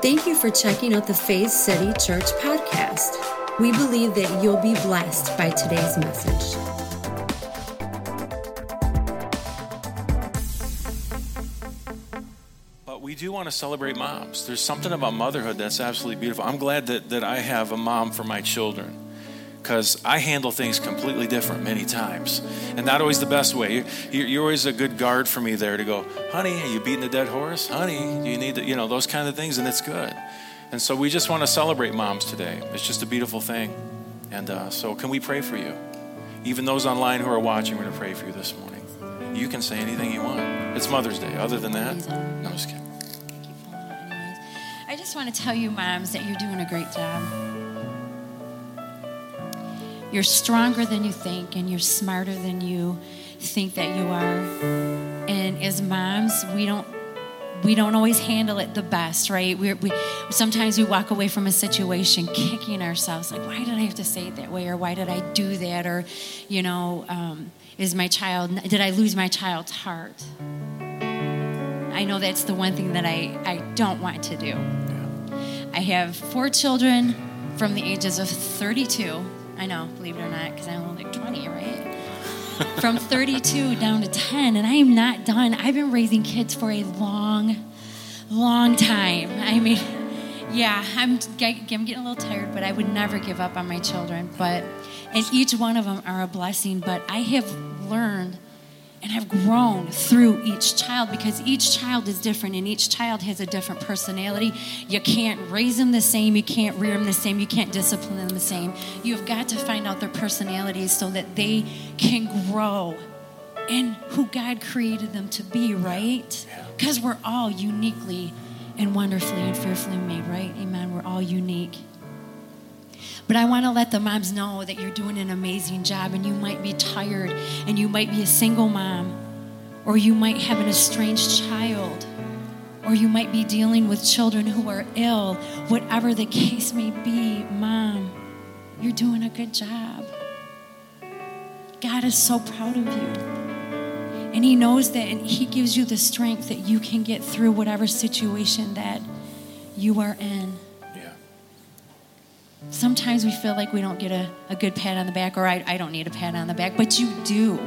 Thank you for checking out the Faith City Church podcast. We believe that you'll be blessed by today's message. But we do want to celebrate moms. There's something about motherhood that's absolutely beautiful. I'm glad that, that I have a mom for my children because I handle things completely different many times. And not always the best way. You're, you're, always a good guard for me there to go, honey, are you beating a dead horse? Honey, do you need to, you know, those kind of things, and it's good. And so we just want to celebrate moms today. It's just a beautiful thing. And uh, so, can we pray for you? Even those online who are watching, we're going to pray for you this morning. You can say anything you want. It's Mother's Day. Other than that, no, I'm just kidding. I just want to tell you, moms, that you're doing a great job. You're stronger than you think, and you're smarter than you think that you are. And as moms, we don't we don't always handle it the best, right? we we sometimes we walk away from a situation kicking ourselves, like, why did I have to say it that way, or why did I do that, or, you know, um, is my child did I lose my child's heart? I know that's the one thing that I I don't want to do. I have four children from the ages of 32 I know, believe it or not, because I'm only like 20, right? From 32 down to 10, and I am not done. I've been raising kids for a long, long time. I mean, yeah, I'm, I'm getting a little tired, but I would never give up on my children. But, and each one of them are a blessing. But I have learned and have grown through each child because each child is different and each child has a different personality. You can't raise them the same, you can't rear them the same, you can't discipline them the same. You've got to find out their personalities so that they can grow in who God created them to be, right? Because we're all uniquely and wonderfully and fearfully made, right? Amen. We're all unique. But I want to let the moms know that you're doing an amazing job and you might be tired and you might be a single mom or you might have an estranged child or you might be dealing with children who are ill. Whatever the case may be, mom, you're doing a good job. God is so proud of you. And He knows that, and He gives you the strength that you can get through whatever situation that you are in. Sometimes we feel like we don't get a, a good pat on the back, or I, I don't need a pat on the back, but you do.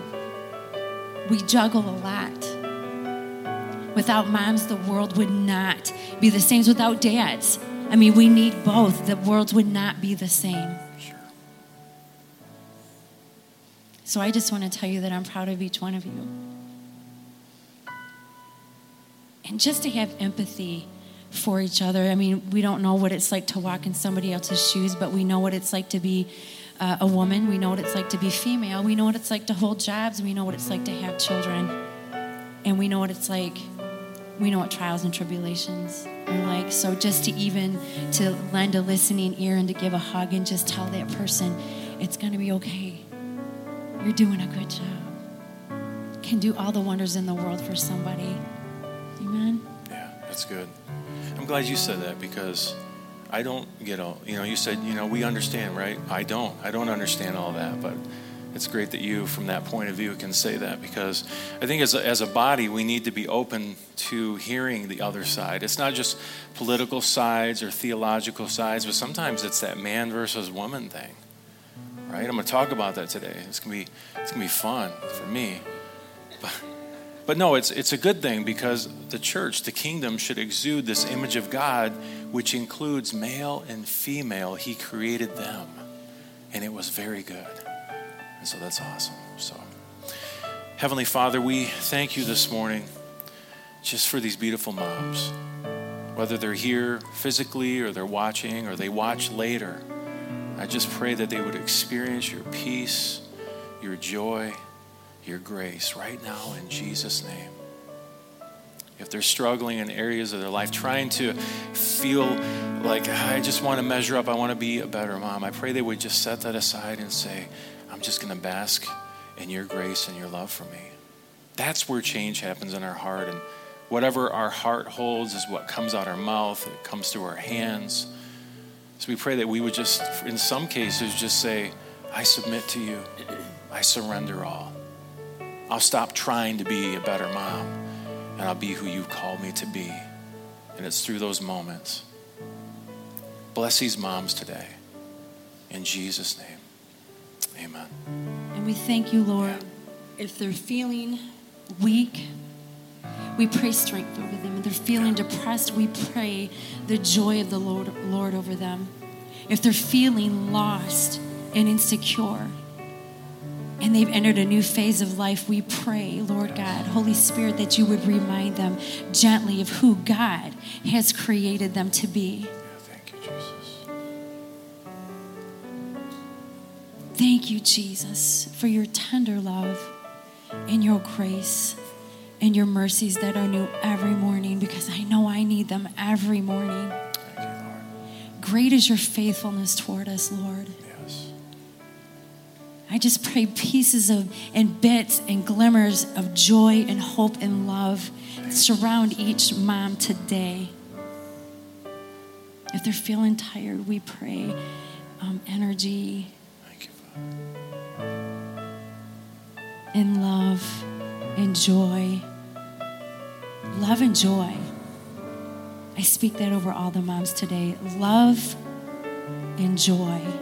We juggle a lot. Without moms, the world would not be the same. Without dads, I mean, we need both. The world would not be the same. So I just want to tell you that I'm proud of each one of you. And just to have empathy for each other. I mean, we don't know what it's like to walk in somebody else's shoes, but we know what it's like to be uh, a woman. We know what it's like to be female. We know what it's like to hold jobs. We know what it's like to have children. And we know what it's like. We know what trials and tribulations are like. So just to even to lend a listening ear and to give a hug and just tell that person, it's going to be okay. You're doing a good job. Can do all the wonders in the world for somebody. Amen. Yeah, that's good. I'm glad you said that because I don't get all, you know, you said, you know, we understand, right? I don't. I don't understand all that, but it's great that you, from that point of view, can say that because I think as a, as a body, we need to be open to hearing the other side. It's not just political sides or theological sides, but sometimes it's that man versus woman thing, right? I'm going to talk about that today. It's going to be, it's going to be fun for me. But, but no, it's, it's a good thing because the church, the kingdom, should exude this image of God, which includes male and female. He created them, and it was very good. And so that's awesome. So, Heavenly Father, we thank you this morning just for these beautiful moms. Whether they're here physically or they're watching or they watch later, I just pray that they would experience your peace, your joy your grace right now in Jesus' name. If they're struggling in areas of their life, trying to feel like, I just want to measure up, I want to be a better mom, I pray they would just set that aside and say, I'm just going to bask in your grace and your love for me. That's where change happens in our heart. And whatever our heart holds is what comes out our mouth, it comes through our hands. So we pray that we would just, in some cases, just say, I submit to you, I surrender all. I'll stop trying to be a better mom and I'll be who you've called me to be. And it's through those moments Bless these moms today. In Jesus' name, amen. And we thank you, Lord. If they're feeling weak, we pray strength over them. If they're feeling depressed, we pray the joy of the Lord, Lord over them. If they're feeling lost and insecure, and they've entered a new phase of life, we pray, Lord God, Holy Spirit, that you would remind them gently of who God has created them to be. Thank you, Jesus. Thank you, Jesus, for your tender love and your grace and your mercies that are new every morning because I know I need them every morning. Thank you, Lord. Great is your faithfulness toward us, Lord. I just pray pieces of and bits and glimmers of joy and hope and love surround each mom today. If they're feeling tired, we pray um, energy Thank you, Father. and love and joy. Love and joy. I speak that over all the moms today. Love and joy.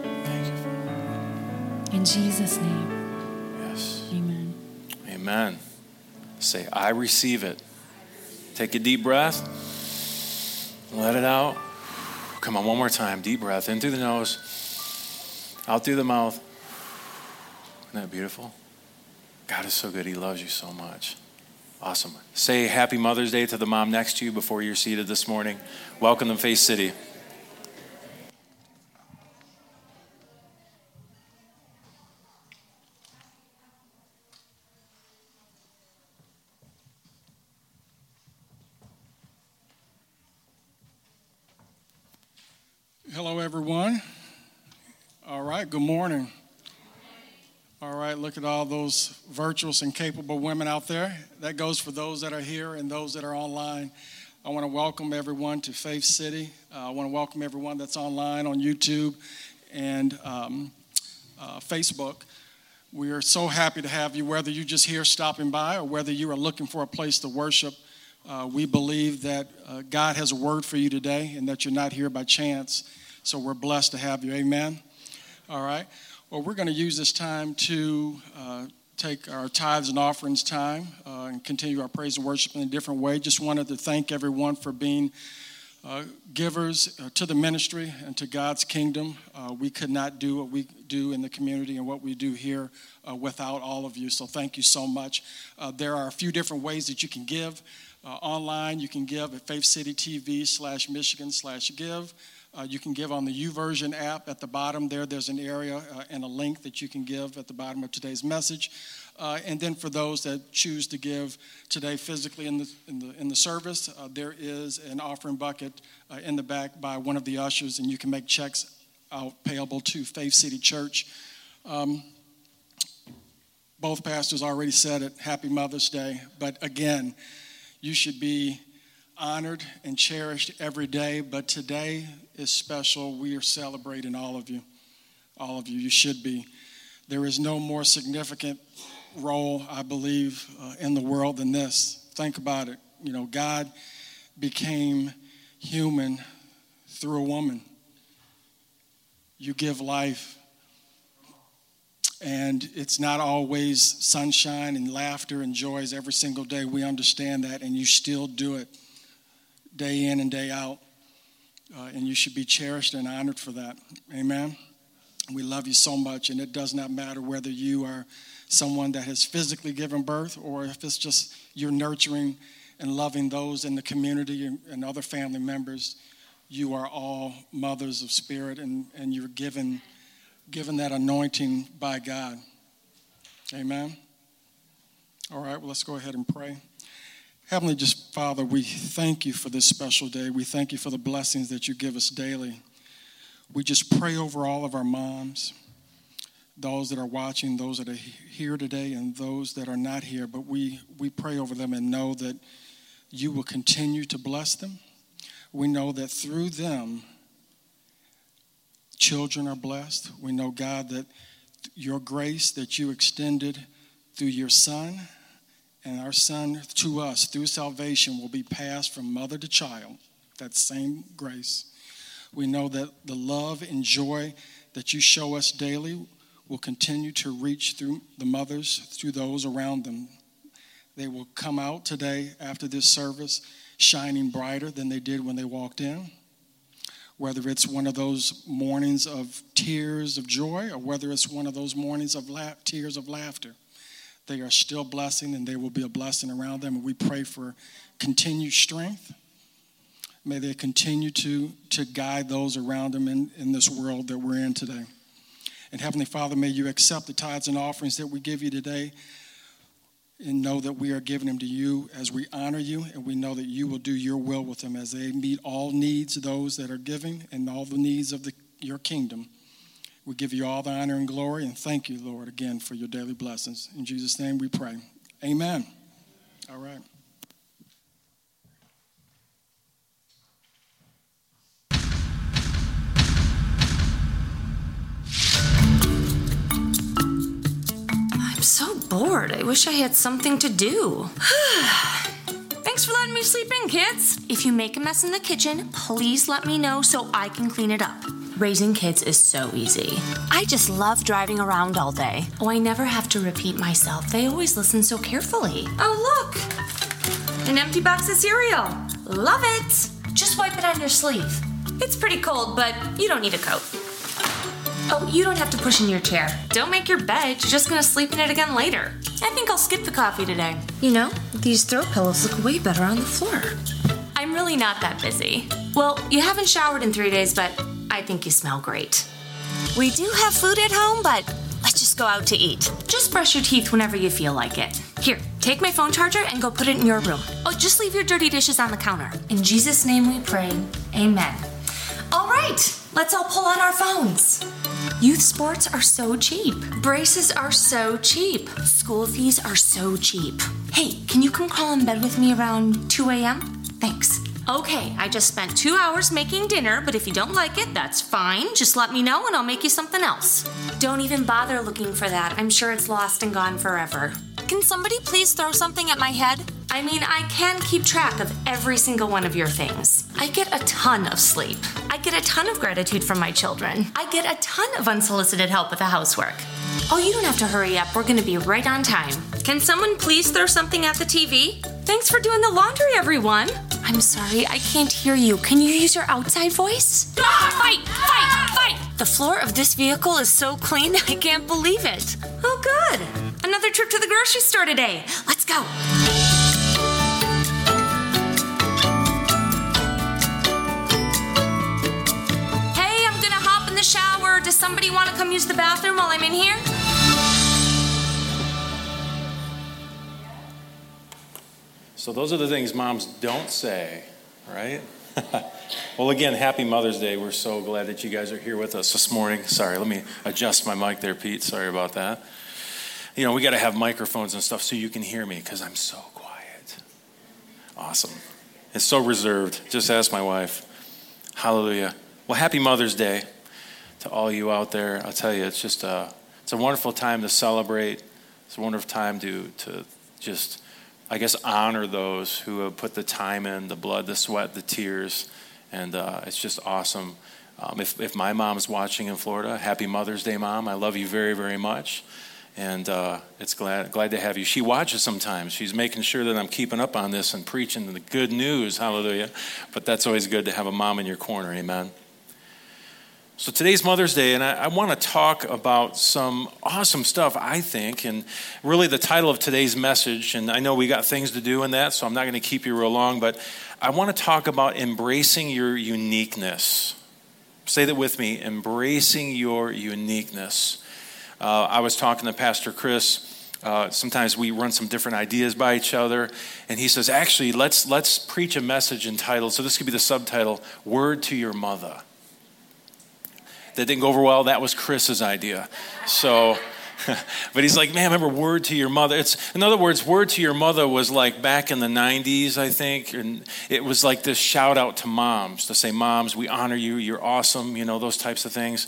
Thank you, Father. In Jesus' name, Yes. amen. Amen. Say, I receive it. Take a deep breath. Let it out. Come on, one more time. Deep breath in through the nose, out through the mouth. Isn't that beautiful? God is so good. He loves you so much. Awesome. Say Happy Mother's Day to the mom next to you before you're seated this morning. Welcome to Faith City. Good morning. All right, look at all those virtuous and capable women out there. That goes for those that are here and those that are online. I want to welcome everyone to Faith City. Uh, I want to welcome everyone that's online on YouTube and um, uh, Facebook. We are so happy to have you, whether you're just here stopping by or whether you are looking for a place to worship. Uh, we believe that uh, God has a word for you today and that you're not here by chance. So we're blessed to have you. Amen. All right. Well, we're going to use this time to uh, take our tithes and offerings time uh, and continue our praise and worship in a different way. Just wanted to thank everyone for being uh, givers uh, to the ministry and to God's kingdom. Uh, we could not do what we do in the community and what we do here uh, without all of you. So thank you so much. There are a few different ways that you can give. Online, you can give at Faith City TV slash Michigan slash give. Uh, you can give on the YouVersion app at the bottom there. There's an area uh, and a link that you can give at the bottom of today's message. Uh, and then for those that choose to give today physically in the, in the, in the service, uh, there is an offering bucket uh, in the back by one of the ushers, and you can make checks out payable to Faith City Church. Um, both pastors already said it. Happy Mother's Day. But again, you should be honored and cherished every day, but today is special. We are celebrating all of you. All of you. You should be. There is no more significant role, I believe, uh, in the world than this. Think about it. You know, God became human through a woman. You give life, and it's not always sunshine and laughter and joys every single day. We understand that, and you still do it day in and day out. Uh, and you should be cherished and honored for that. Amen. We love you so much, and it does not matter whether you are someone that has physically given birth or if it's just you're nurturing and loving those in the community and, other family members. You are all mothers of spirit, and, and you're given, given that anointing by God. Amen. All right, well, let's go ahead and pray. Heavenly just Father, we thank you for this special day. We thank you for the blessings that you give us daily. We just pray over all of our moms, those that are watching, those that are here today, and those that are not here. But we, we pray over them and know that you will continue to bless them. We know that through them, children are blessed. We know, God, that your grace that you extended through your Son and our Son to us through salvation will be passed from mother to child, that same grace. We know that the love and joy that you show us daily will continue to reach through the mothers, through those around them. They will come out today after this service shining brighter than they did when they walked in. Whether it's one of those mornings of tears of joy or whether it's one of those mornings of la- tears of laughter, they are still blessing and they will be a blessing around them. And we pray for continued strength. May they continue to, to guide those around them in, in this world that we're in today. And Heavenly Father, may you accept the tithes and offerings that we give you today and know that we are giving them to you as we honor you, and we know that you will do your will with them as they meet all needs of those that are giving and all the needs of the, your kingdom. We give you all the honor and glory, and thank you, Lord, again for your daily blessings. In Jesus' name we pray. Amen. All right. I'm so bored. I wish I had something to do. Thanks for letting me sleep in, kids. If you make a mess in the kitchen, please let me know so I can clean it up. Raising kids is so easy. I just love driving around all day. Oh, I never have to repeat myself. They always listen so carefully. Oh, look! An empty box of cereal. Love it! Just wipe it on your sleeve. It's pretty cold, but you don't need a coat. Oh, you don't have to push in your chair. Don't make your bed. You're just gonna sleep in it again later. I think I'll skip the coffee today. You know, these throw pillows look way better on the floor. I'm really not that busy. Well, you haven't showered in three days, but I think you smell great. We do have food at home, but let's just go out to eat. Just brush your teeth whenever you feel like it. Here, take my phone charger and go put it in your room. Oh, just leave your dirty dishes on the counter. In Jesus' name we pray. Amen. All right, let's all pull out our phones. Youth sports are so cheap. Braces are so cheap. School fees are so cheap. Hey, can you come crawl in bed with me around 2 a.m.? Thanks. Okay, I just spent two hours making dinner, but if you don't like it, that's fine. Just let me know and I'll make you something else. Don't even bother looking for that. I'm sure it's lost and gone forever. Can somebody please throw something at my head? I mean, I can keep track of every single one of your things. I get a ton of sleep. I get a ton of gratitude from my children. I get a ton of unsolicited help with the housework. Oh, you don't have to hurry up. We're gonna be right on time. Can someone please throw something at the TV? Thanks for doing the laundry, everyone. I'm sorry, I can't hear you. Can you use your outside voice? Ah, fight, fight, fight! The floor of this vehicle is so clean, I can't believe it. Oh, good. Another trip to the grocery store today. Let's go. Hey, I'm gonna hop in the shower. Does somebody want to come use the bathroom while I'm in here? So those are the things moms don't say, right? well, again, happy Mother's Day. We're so glad that you guys are here with us this morning. Sorry, let me adjust my mic there, Pete. Sorry about that. You know, we got to have microphones and stuff so you can hear me because I'm so quiet. Awesome. It's so reserved. Just ask my wife. Hallelujah. Well, happy Mother's Day to all you out there. I'll tell you, it's just a, it's a wonderful time to celebrate. It's a wonderful time to, to just I guess, honor those who have put the time in, the blood, the sweat, the tears. And uh, it's just awesome. Um, if, if my mom's watching in Florida, happy Mother's Day, Mom. I love you very, very much. And uh, it's glad, glad to have you. She watches sometimes. She's making sure that I'm keeping up on this and preaching the good news. Hallelujah. But that's always good to have a mom in your corner. Amen. So today's Mother's Day, and I, I want to talk about some awesome stuff, I think, and really the title of today's message. And I know we got things to do in that, so I'm not going to keep you real long, but I want to talk about embracing your uniqueness. Say that with me embracing your uniqueness. Uh, I was talking to Pastor Chris. Uh, sometimes we run some different ideas by each other, and he says, "Actually, let's let's preach a message entitled. So this could be the subtitle: Word to Your Mother." that didn't go over well. That was Chris's idea. So, but he's like, man, remember word to your mother. It's in other words, word to your mother was like back in the '90s, I think, and it was like this shout out to moms to say, "Moms, we honor you. You're awesome." You know those types of things.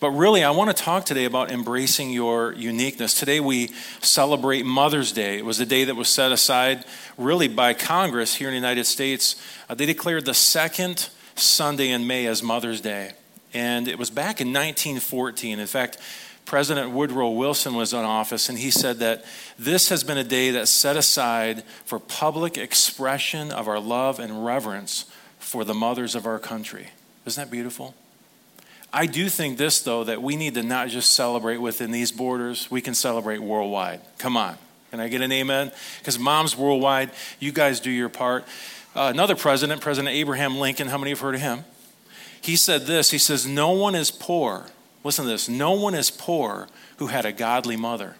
But really, I want to talk today about embracing your uniqueness. Today we celebrate Mother's Day. It was a day that was set aside really by Congress here in the United States. Uh, they declared the second Sunday in May as Mother's Day. And it was back in 1914. In fact, President Woodrow Wilson was in office, and he said that this has been a day that's set aside for public expression of our love and reverence for the mothers of our country. Isn't that beautiful? I do think this, though, that we need to not just celebrate within these borders, we can celebrate worldwide. Come on. Can I get an amen? Because moms worldwide, you guys do your part. Uh, another president, President Abraham Lincoln, how many have heard of him? He said this He says, No one is poor. Listen to this no one is poor who had a godly mother.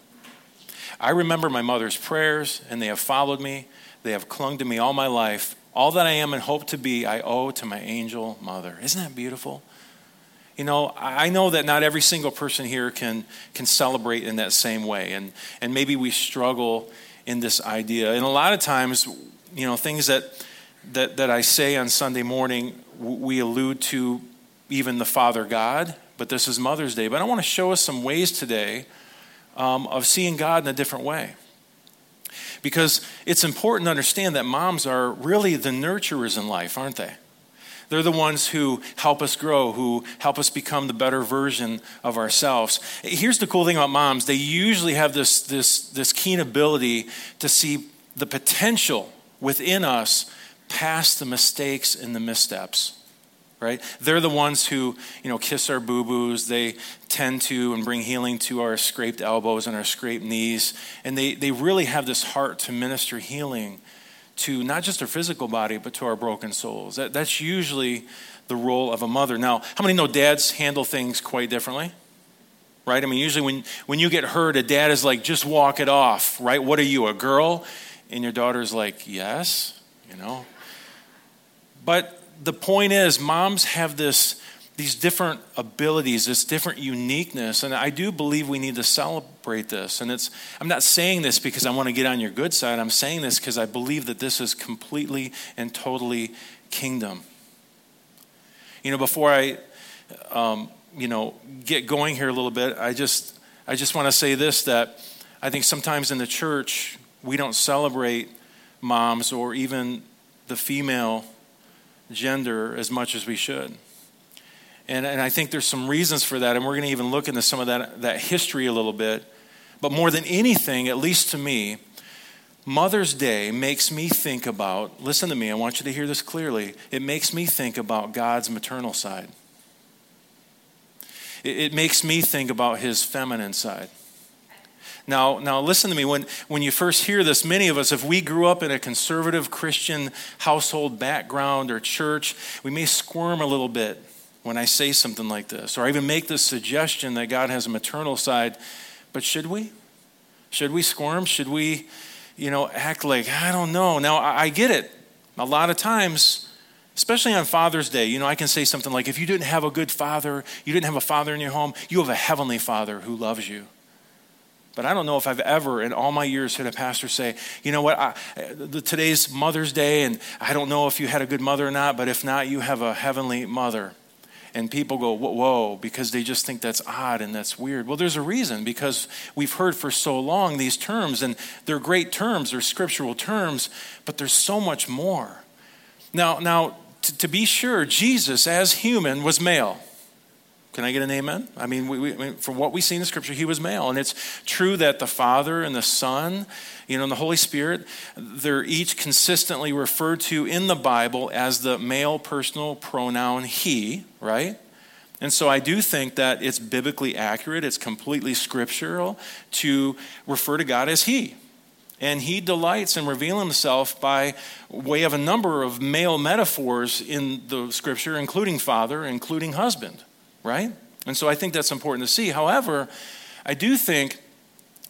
I remember my mother's prayers, and they have followed me. They have clung to me all my life. All that I am and hope to be, I owe to my angel mother. Isn't that beautiful? You know, I know that not every single person here can, can celebrate in that same way. And, and maybe we struggle in this idea. And a lot of times, you know, things that, that, that I say on Sunday morning, we allude to even the Father God, but this is Mother's Day. But I want to show us some ways today um, of seeing God in a different way. Because it's important to understand that moms are really the nurturers in life, aren't they? They're the ones who help us grow, who help us become the better version of ourselves. Here's the cool thing about moms they usually have this, this, this keen ability to see the potential within us past the mistakes and the missteps right they're the ones who you know kiss our boo-boos they tend to and bring healing to our scraped elbows and our scraped knees and they, they really have this heart to minister healing to not just our physical body, but to our broken souls. That, that's usually the role of a mother. Now, how many know dads handle things quite differently? Right? I mean, usually when, when you get hurt, a dad is like, just walk it off, right? What are you, a girl? And your daughter's like, yes, you know. But the point is, moms have this these different abilities, this different uniqueness. And I do believe we need to celebrate this. And it's, I'm not saying this because I want to get on your good side. I'm saying this because I believe that this is completely and totally kingdom. You know, before I, um, you know, get going here a little bit, I just, I just want to say this that I think sometimes in the church, we don't celebrate moms or even the female gender as much as we should. And, and I think there's some reasons for that, and we're going to even look into some of that, that history a little bit. But more than anything, at least to me, Mother's Day makes me think about, listen to me, I want you to hear this clearly. It makes me think about God's maternal side. It, it makes me think about his feminine side. Now, now listen to me. When, when you first hear this, many of us, if we grew up in a conservative Christian household background or church, we may squirm a little bit when I say something like this, or even make this suggestion that God has a maternal side. But should we? Should we squirm? Should we, you know, act like, I don't know? Now, I, I get it. A lot of times, especially on Father's Day, you know, I can say something like, if you didn't have a good father, you didn't have a father in your home, you have a heavenly father who loves you. But I don't know if I've ever, in all my years, heard a pastor say, you know what, I, the, today's Mother's Day, and I don't know if you had a good mother or not, but if not, you have a heavenly mother and people go, whoa, because they just think that's odd and that's weird. Well, there's a reason because we've heard for so long these terms, and they're great terms, they're scriptural terms, but there's so much more. Now, now to be sure, Jesus as human was male. Can I get an amen? I mean, we, we, from what we see in the scripture, he was male. And it's true that the Father and the Son, you know, and the Holy Spirit, they're each consistently referred to in the Bible as the male personal pronoun he, right? And so I do think that it's biblically accurate, it's completely scriptural to refer to God as he. And he delights in revealing himself by way of a number of male metaphors in the scripture, including father, including husband right? And so I think that's important to see. However, I do think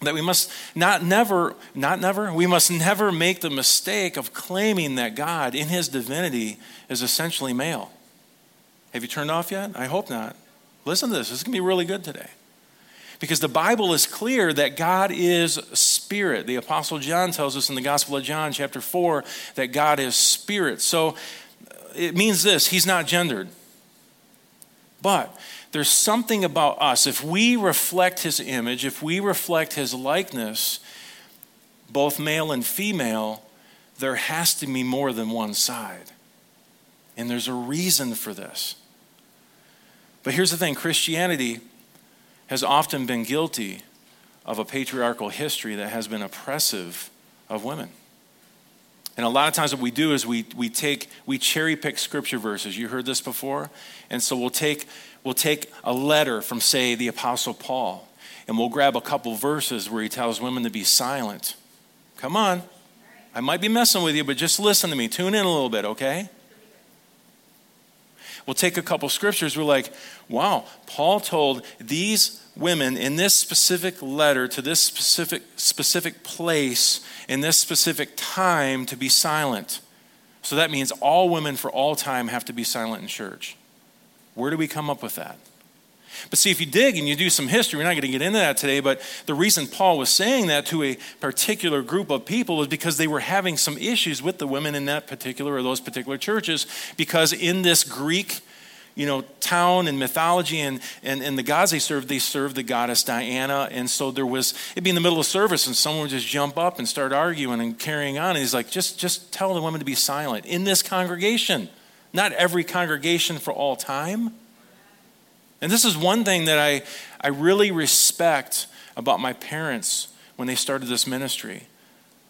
that we must not never, not never, we must never make the mistake of claiming that God in his divinity is essentially male. Have you turned off yet? I hope not. Listen to this. This is going to be really good today. Because the Bible is clear that God is spirit. The Apostle John tells us in the Gospel of John, chapter 4, that God is spirit. So uh, it means this He's not gendered. But there's something about us. If we reflect his image, if we reflect his likeness, both male and female, there has to be more than one side. And there's a reason for this. But here's the thing Christianity has often been guilty of a patriarchal history that has been oppressive of women. And a lot of times what we do is we, we take we cherry pick scripture verses. You heard this before? And so we'll take we'll take a letter from say the apostle Paul and we'll grab a couple verses where he tells women to be silent. Come on. I might be messing with you, but just listen to me. Tune in a little bit, okay? We'll take a couple scriptures. We're like, wow, Paul told these women in this specific letter to this specific specific place in this specific time to be silent. So that means all women for all time have to be silent in church. Where do we come up with that? But see, if you dig and you do some history, we're not going to get into that today, but the reason Paul was saying that to a particular group of people is because they were having some issues with the women in that particular or those particular churches. Because in this Greek you know, town and mythology and, and, and the gods they served, they served the goddess Diana. And so there was, it'd be in the middle of service and someone would just jump up and start arguing and carrying on. And he's like, just, just tell the women to be silent in this congregation. Not every congregation for all time. And this is one thing that I, I really respect about my parents when they started this ministry.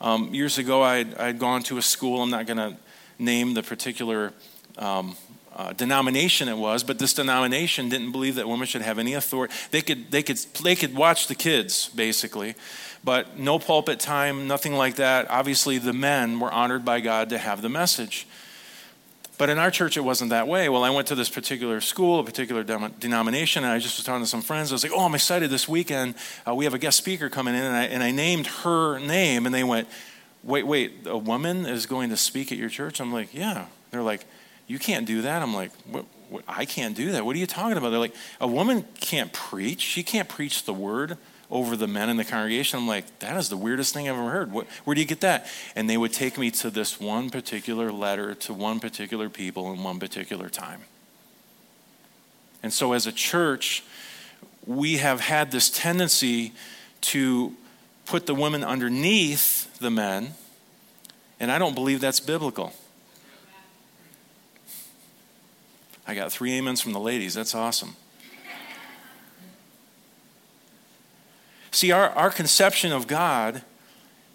Um, years ago, I had gone to a school, I'm not going to name the particular um, uh, denomination it was, but this denomination didn't believe that women should have any authority. They could, they could, they could watch the kids, basically, but no pulpit time, nothing like that. Obviously, the men were honored by God to have the message. But in our church, it wasn't that way. Well, I went to this particular school, a particular denomination, and I just was talking to some friends. I was like, oh, I'm excited this weekend. Uh, we have a guest speaker coming in, and I, and I named her name, and they went, wait, wait, a woman is going to speak at your church? I'm like, yeah. They're like, you can't do that. I'm like, what, what, I can't do that. What are you talking about? They're like, a woman can't preach. She can't preach the word over the men in the congregation. I'm like, that is the weirdest thing I've ever heard. What, where do you get that? And they would take me to this one particular letter to one particular people in one particular time. And so, as a church, we have had this tendency to put the women underneath the men, and I don't believe that's biblical. I got three amens from the ladies. That's awesome. See, our, our conception of God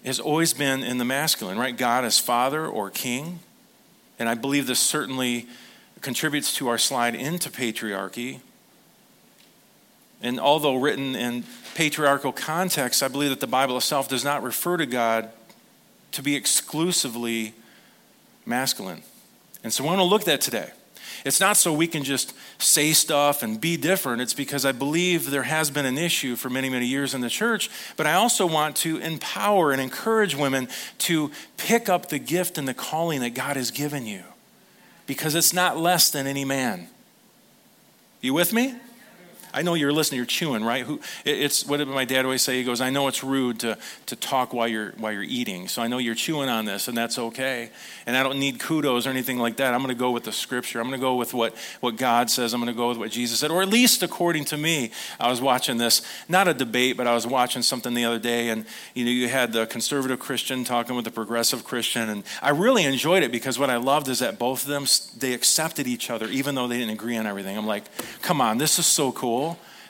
has always been in the masculine, right? God as father or king. And I believe this certainly contributes to our slide into patriarchy. And although written in patriarchal context, I believe that the Bible itself does not refer to God to be exclusively masculine. And so we're going to look at that today. It's not so we can just say stuff and be different. It's because I believe there has been an issue for many, many years in the church. But I also want to empower and encourage women to pick up the gift and the calling that God has given you because it's not less than any man. You with me? I know you're listening, you're chewing, right? Who, it's what did my dad always say? He goes, I know it's rude to, to talk while you're, while you're eating. So I know you're chewing on this, and that's okay. And I don't need kudos or anything like that. I'm going to go with the scripture. I'm going to go with what, what God says. I'm going to go with what Jesus said, or at least according to me. I was watching this, not a debate, but I was watching something the other day, and you know, you had the conservative Christian talking with the progressive Christian, and I really enjoyed it because what I loved is that both of them, they accepted each other, even though they didn't agree on everything. I'm like, come on, this is so cool.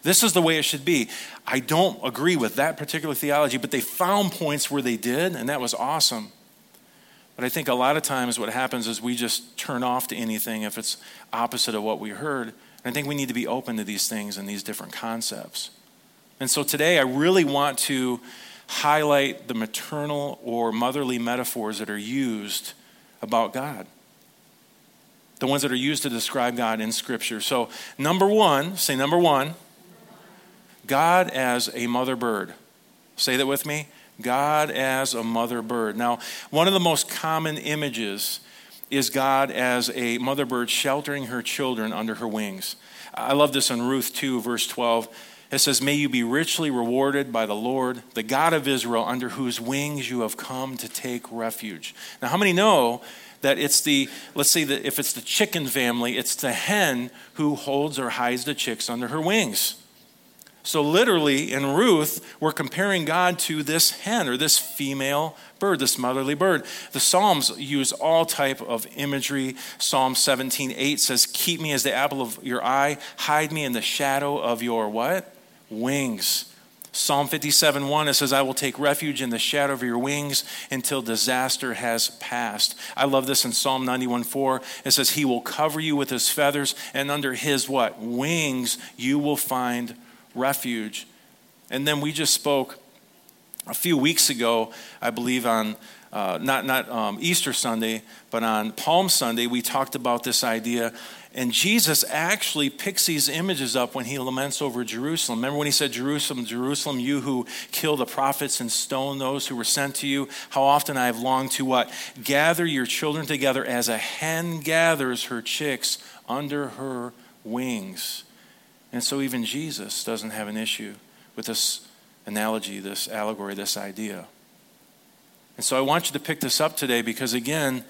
This is the way it should be. I don't agree with that particular theology, but they found points where they did, and that was awesome. But I think a lot of times what happens is we just turn off to anything if it's opposite of what we heard. And I think we need to be open to these things and these different concepts. And so today I really want to highlight the maternal or motherly metaphors that are used about God the ones that are used to describe God in Scripture. So, number one, say number one, God as a mother bird. Say that with me. God as a mother bird. Now, one of the most common images is God as a mother bird sheltering her children under her wings. I love this in Ruth 2, verse 12. It says, May you be richly rewarded by the Lord, the God of Israel, under whose wings you have come to take refuge. Now, how many know that it's the, let's say that if it's the chicken family, it's the hen who holds or hides the chicks under her wings. So, literally, in Ruth, we're comparing God to this hen or this female bird, this motherly bird. The Psalms use all type of imagery. Psalm 17, 8 says, Keep me as the apple of your eye, hide me in the shadow of your what? Wings. Psalm 57 1, it says, I will take refuge in the shadow of your wings until disaster has passed. I love this in Psalm 91 4. It says, He will cover you with his feathers, and under his what? Wings you will find refuge. And then we just spoke a few weeks ago, I believe, on uh, not, not um, Easter Sunday, but on Palm Sunday, we talked about this idea. And Jesus actually picks these images up when he laments over Jerusalem. Remember when he said, Jerusalem, Jerusalem, you who kill the prophets and stone those who were sent to you? How often I have longed to what? Gather your children together as a hen gathers her chicks under her wings. And so even Jesus doesn't have an issue with this analogy, this allegory, this idea. And so I want you to pick this up today because, again,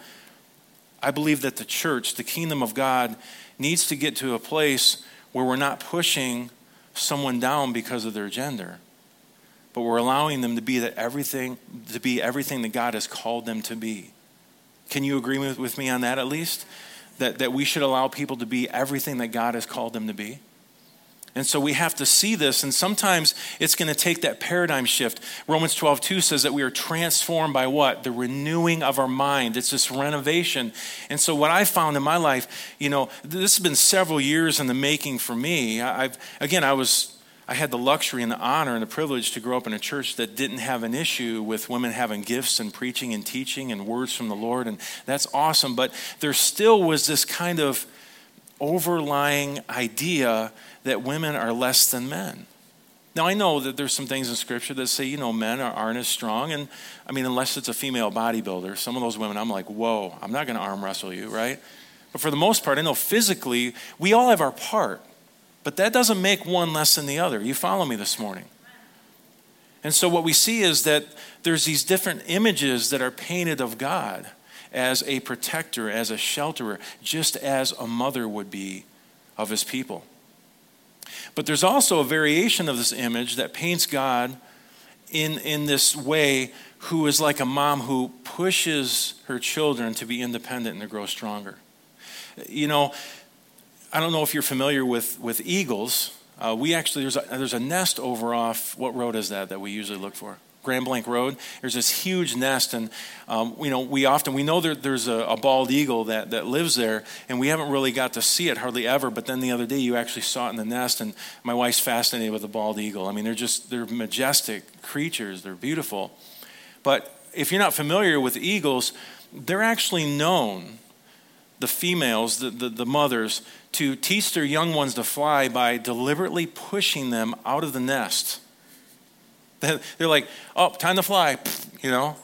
I believe that the church, the kingdom of God, needs to get to a place where we're not pushing someone down because of their gender, but we're allowing them to be that everything to be everything that God has called them to be. Can you agree with, me on that at least? That, that we should allow people to be everything that God has called them to be? And so we have to see this, and sometimes it's going to take that paradigm shift. Romans 12, 2 says that we are transformed by what? The renewing of our mind. It's this renovation. And so, what I found in my life, you know, this has been several years in the making for me. I've, again, I was. I had the luxury and the honor and the privilege to grow up in a church that didn't have an issue with women having gifts and preaching and teaching and words from the Lord, and that's awesome. But there still was this kind of overlying idea that women are less than men. Now, I know that there's some things in Scripture that say, you know, men aren't as strong. And I mean, unless it's a female bodybuilder, some of those women, I'm like, whoa, I'm not going to arm wrestle you, right? But for the most part, I know physically, we all have our part. But that doesn't make one less than the other. You follow me this morning? And so what we see is that there's these different images that are painted of God as a protector, as a shelterer, just as a mother would be of his people. But there's also a variation of this image that paints God in, in this way who is like a mom who pushes her children to be independent and to grow stronger. You know, I don't know if you're familiar with, with eagles. Uh, we actually, there's a, there's a nest over off, what road is that that we usually look for? Grand Blanc Road. There's this huge nest, and um, you know we often we know there, there's a, a, bald eagle that, that lives there, and we haven't really got to see it hardly ever. But then the other day you actually saw it in the nest, and my wife's fascinated with the bald eagle. I mean, they're just they're majestic creatures. They're beautiful, but if you're not familiar with eagles, they're actually known the females, the, the, the, mothers, to teach their young ones to fly by deliberately pushing them out of the nest. They're like, oh, time to fly, you know?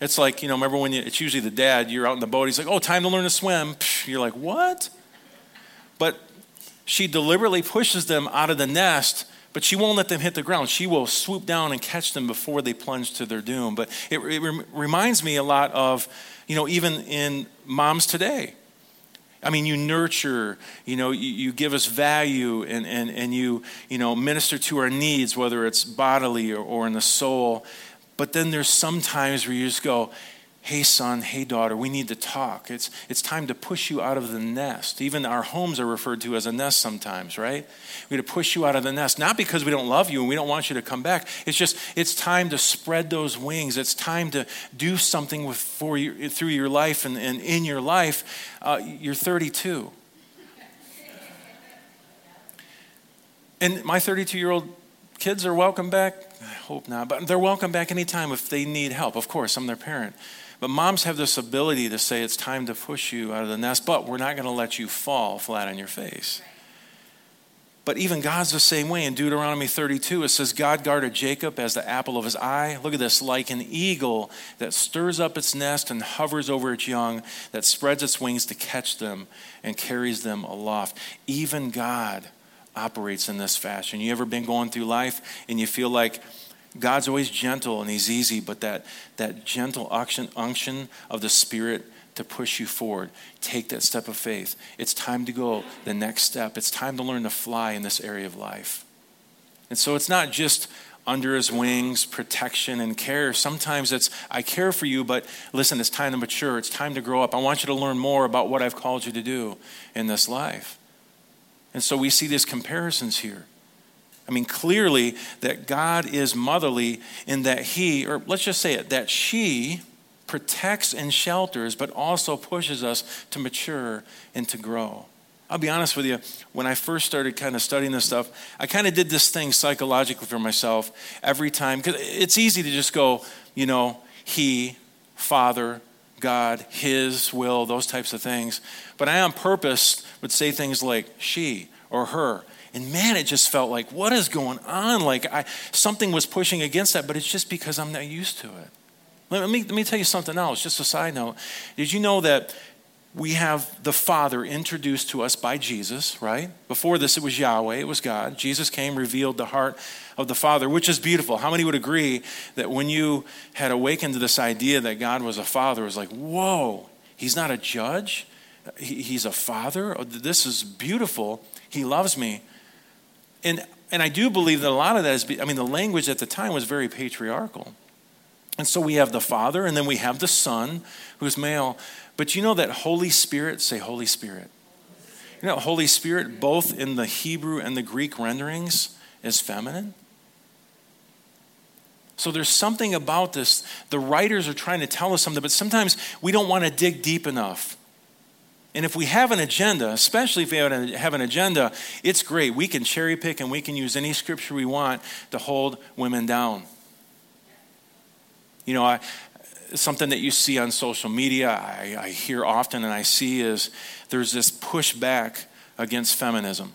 It's like, you know, remember when you, it's usually the dad, you're out in the boat, he's like, oh, time to learn to swim. You're like, what? But she deliberately pushes them out of the nest, but she won't let them hit the ground. She will swoop down and catch them before they plunge to their doom. But it, it reminds me a lot of, you know, even in moms today I mean, you nurture, you know, you, you, give us value and, and, and you, you know, minister to our needs, whether it's bodily or, or in the soul. But then there's some times where you just go, hey, son, hey, daughter, we need to talk. It's, it's time to push you out of the nest. Even our homes are referred to as a nest sometimes, right? We have to push you out of the nest, not because we don't love you and we don't want you to come back. It's just, it's time to spread those wings. It's time to do something with, for you, through your life and, and in your life. Uh, you're 32. And my 32 year old kids are welcome back. I hope not, but they're welcome back anytime if they need help. Of course, I'm their parent. But moms have this ability to say it's time to push you out of the nest, but we're not going to let you fall flat on your face. But even God's the same way. In Deuteronomy 32, it says, God guarded Jacob as the apple of his eye. Look at this, like an eagle that stirs up its nest and hovers over its young, that spreads its wings to catch them and carries them aloft. Even God operates in this fashion. You ever been going through life and you feel like, God's always gentle and He's easy, but that, that gentle unction, unction of the Spirit to push you forward. Take that step of faith. It's time to go the next step. It's time to learn to fly in this area of life. And so it's not just under his wings, protection and care. Sometimes it's, I care for you, but listen, it's time to mature. It's time to grow up. I want you to learn more about what I've called you to do in this life. And so we see these comparisons here. I mean, clearly that God is motherly in that he, or let's just say it, that she protects and shelters, but also pushes us to mature and to grow. I'll be honest with you, when I first started kind of studying this stuff, I kind of did this thing psychologically for myself every time, because it's easy to just go, you know, he, Father, God, His will, those types of things. But I on purpose would say things like she or her. And man, it just felt like, what is going on? Like I, something was pushing against that, but it's just because I'm not used to it. Let me, let me tell you something else, just a side note. Did you know that we have the Father introduced to us by Jesus, right? Before this, it was Yahweh, it was God. Jesus came, revealed the heart of the Father, which is beautiful. How many would agree that when you had awakened to this idea that God was a Father, it was like, whoa, He's not a judge, He's a Father? Oh, this is beautiful. He loves me. And, and I do believe that a lot of that is, I mean, the language at the time was very patriarchal. And so we have the Father, and then we have the Son, who's male. But you know that Holy Spirit, say Holy Spirit. You know, Holy Spirit, both in the Hebrew and the Greek renderings, is feminine. So there's something about this. The writers are trying to tell us something, but sometimes we don't want to dig deep enough. And if we have an agenda, especially if we have an agenda, it's great. We can cherry pick and we can use any scripture we want to hold women down. You know, I, something that you see on social media, I, I hear often and I see is there's this pushback against feminism.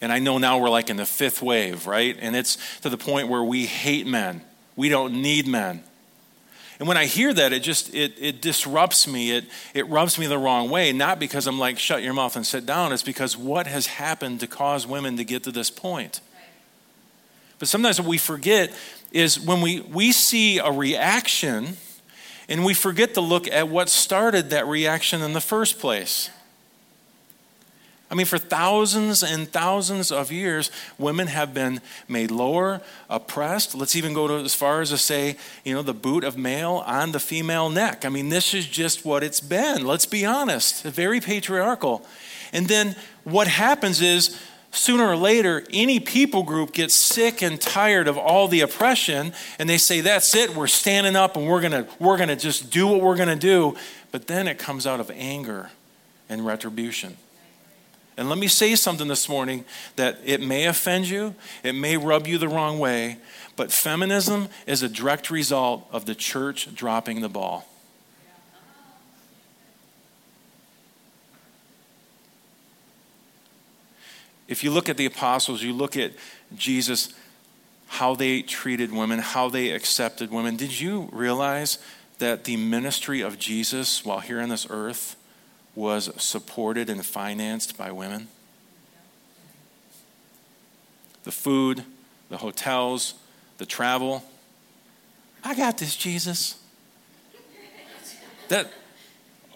And I know now we're like in the fifth wave, right? And it's to the point where we hate men. We don't need men. And when I hear that, it just it, it disrupts me. It it rubs me the wrong way. Not because I'm like, shut your mouth and sit down. It's because what has happened to cause women to get to this point. But sometimes what we forget is when we, we see a reaction and we forget to look at what started that reaction in the first place. I mean, for thousands and thousands of years, women have been made lower, oppressed. Let's even go to as far as to say, you know, the boot of male on the female neck. I mean, this is just what it's been. Let's be honest. Very patriarchal. And then what happens is sooner or later, any people group gets sick and tired of all the oppression, and they say, That's it, we're standing up and we're gonna, we're gonna just do what we're gonna do. But then it comes out of anger and retribution. And let me say something this morning that it may offend you, it may rub you the wrong way, but feminism is a direct result of the church dropping the ball. If you look at the apostles, you look at Jesus, how they treated women, how they accepted women, did you realize that the ministry of Jesus while here on this earth was supported and financed by women? The food, the hotels, the travel. I got this, Jesus. That,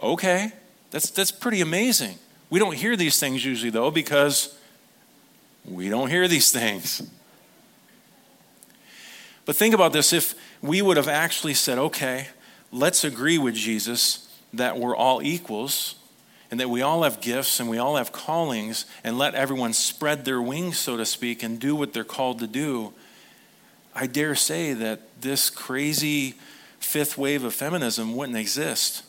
okay, that's, that's pretty amazing. We don't hear these things usually, though, because we don't hear these things. But think about this if we would have actually said, okay, let's agree with Jesus that we're all equals and that we all have gifts and we all have callings and let everyone spread their wings, so to speak, and do what they're called to do, I dare say that this crazy fifth wave of feminism wouldn't exist.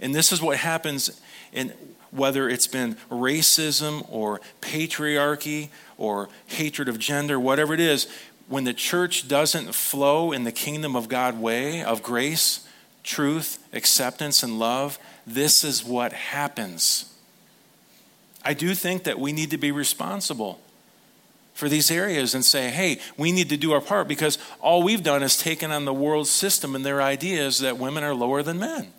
And this is what happens in whether it's been racism or patriarchy or hatred of gender, whatever it is, when the church doesn't flow in the kingdom of God way of grace, truth, acceptance, and love, this is what happens. I do think that we need to be responsible for these areas and say, hey, we need to do our part because all we've done is taken on the world system and their ideas that women are lower than men.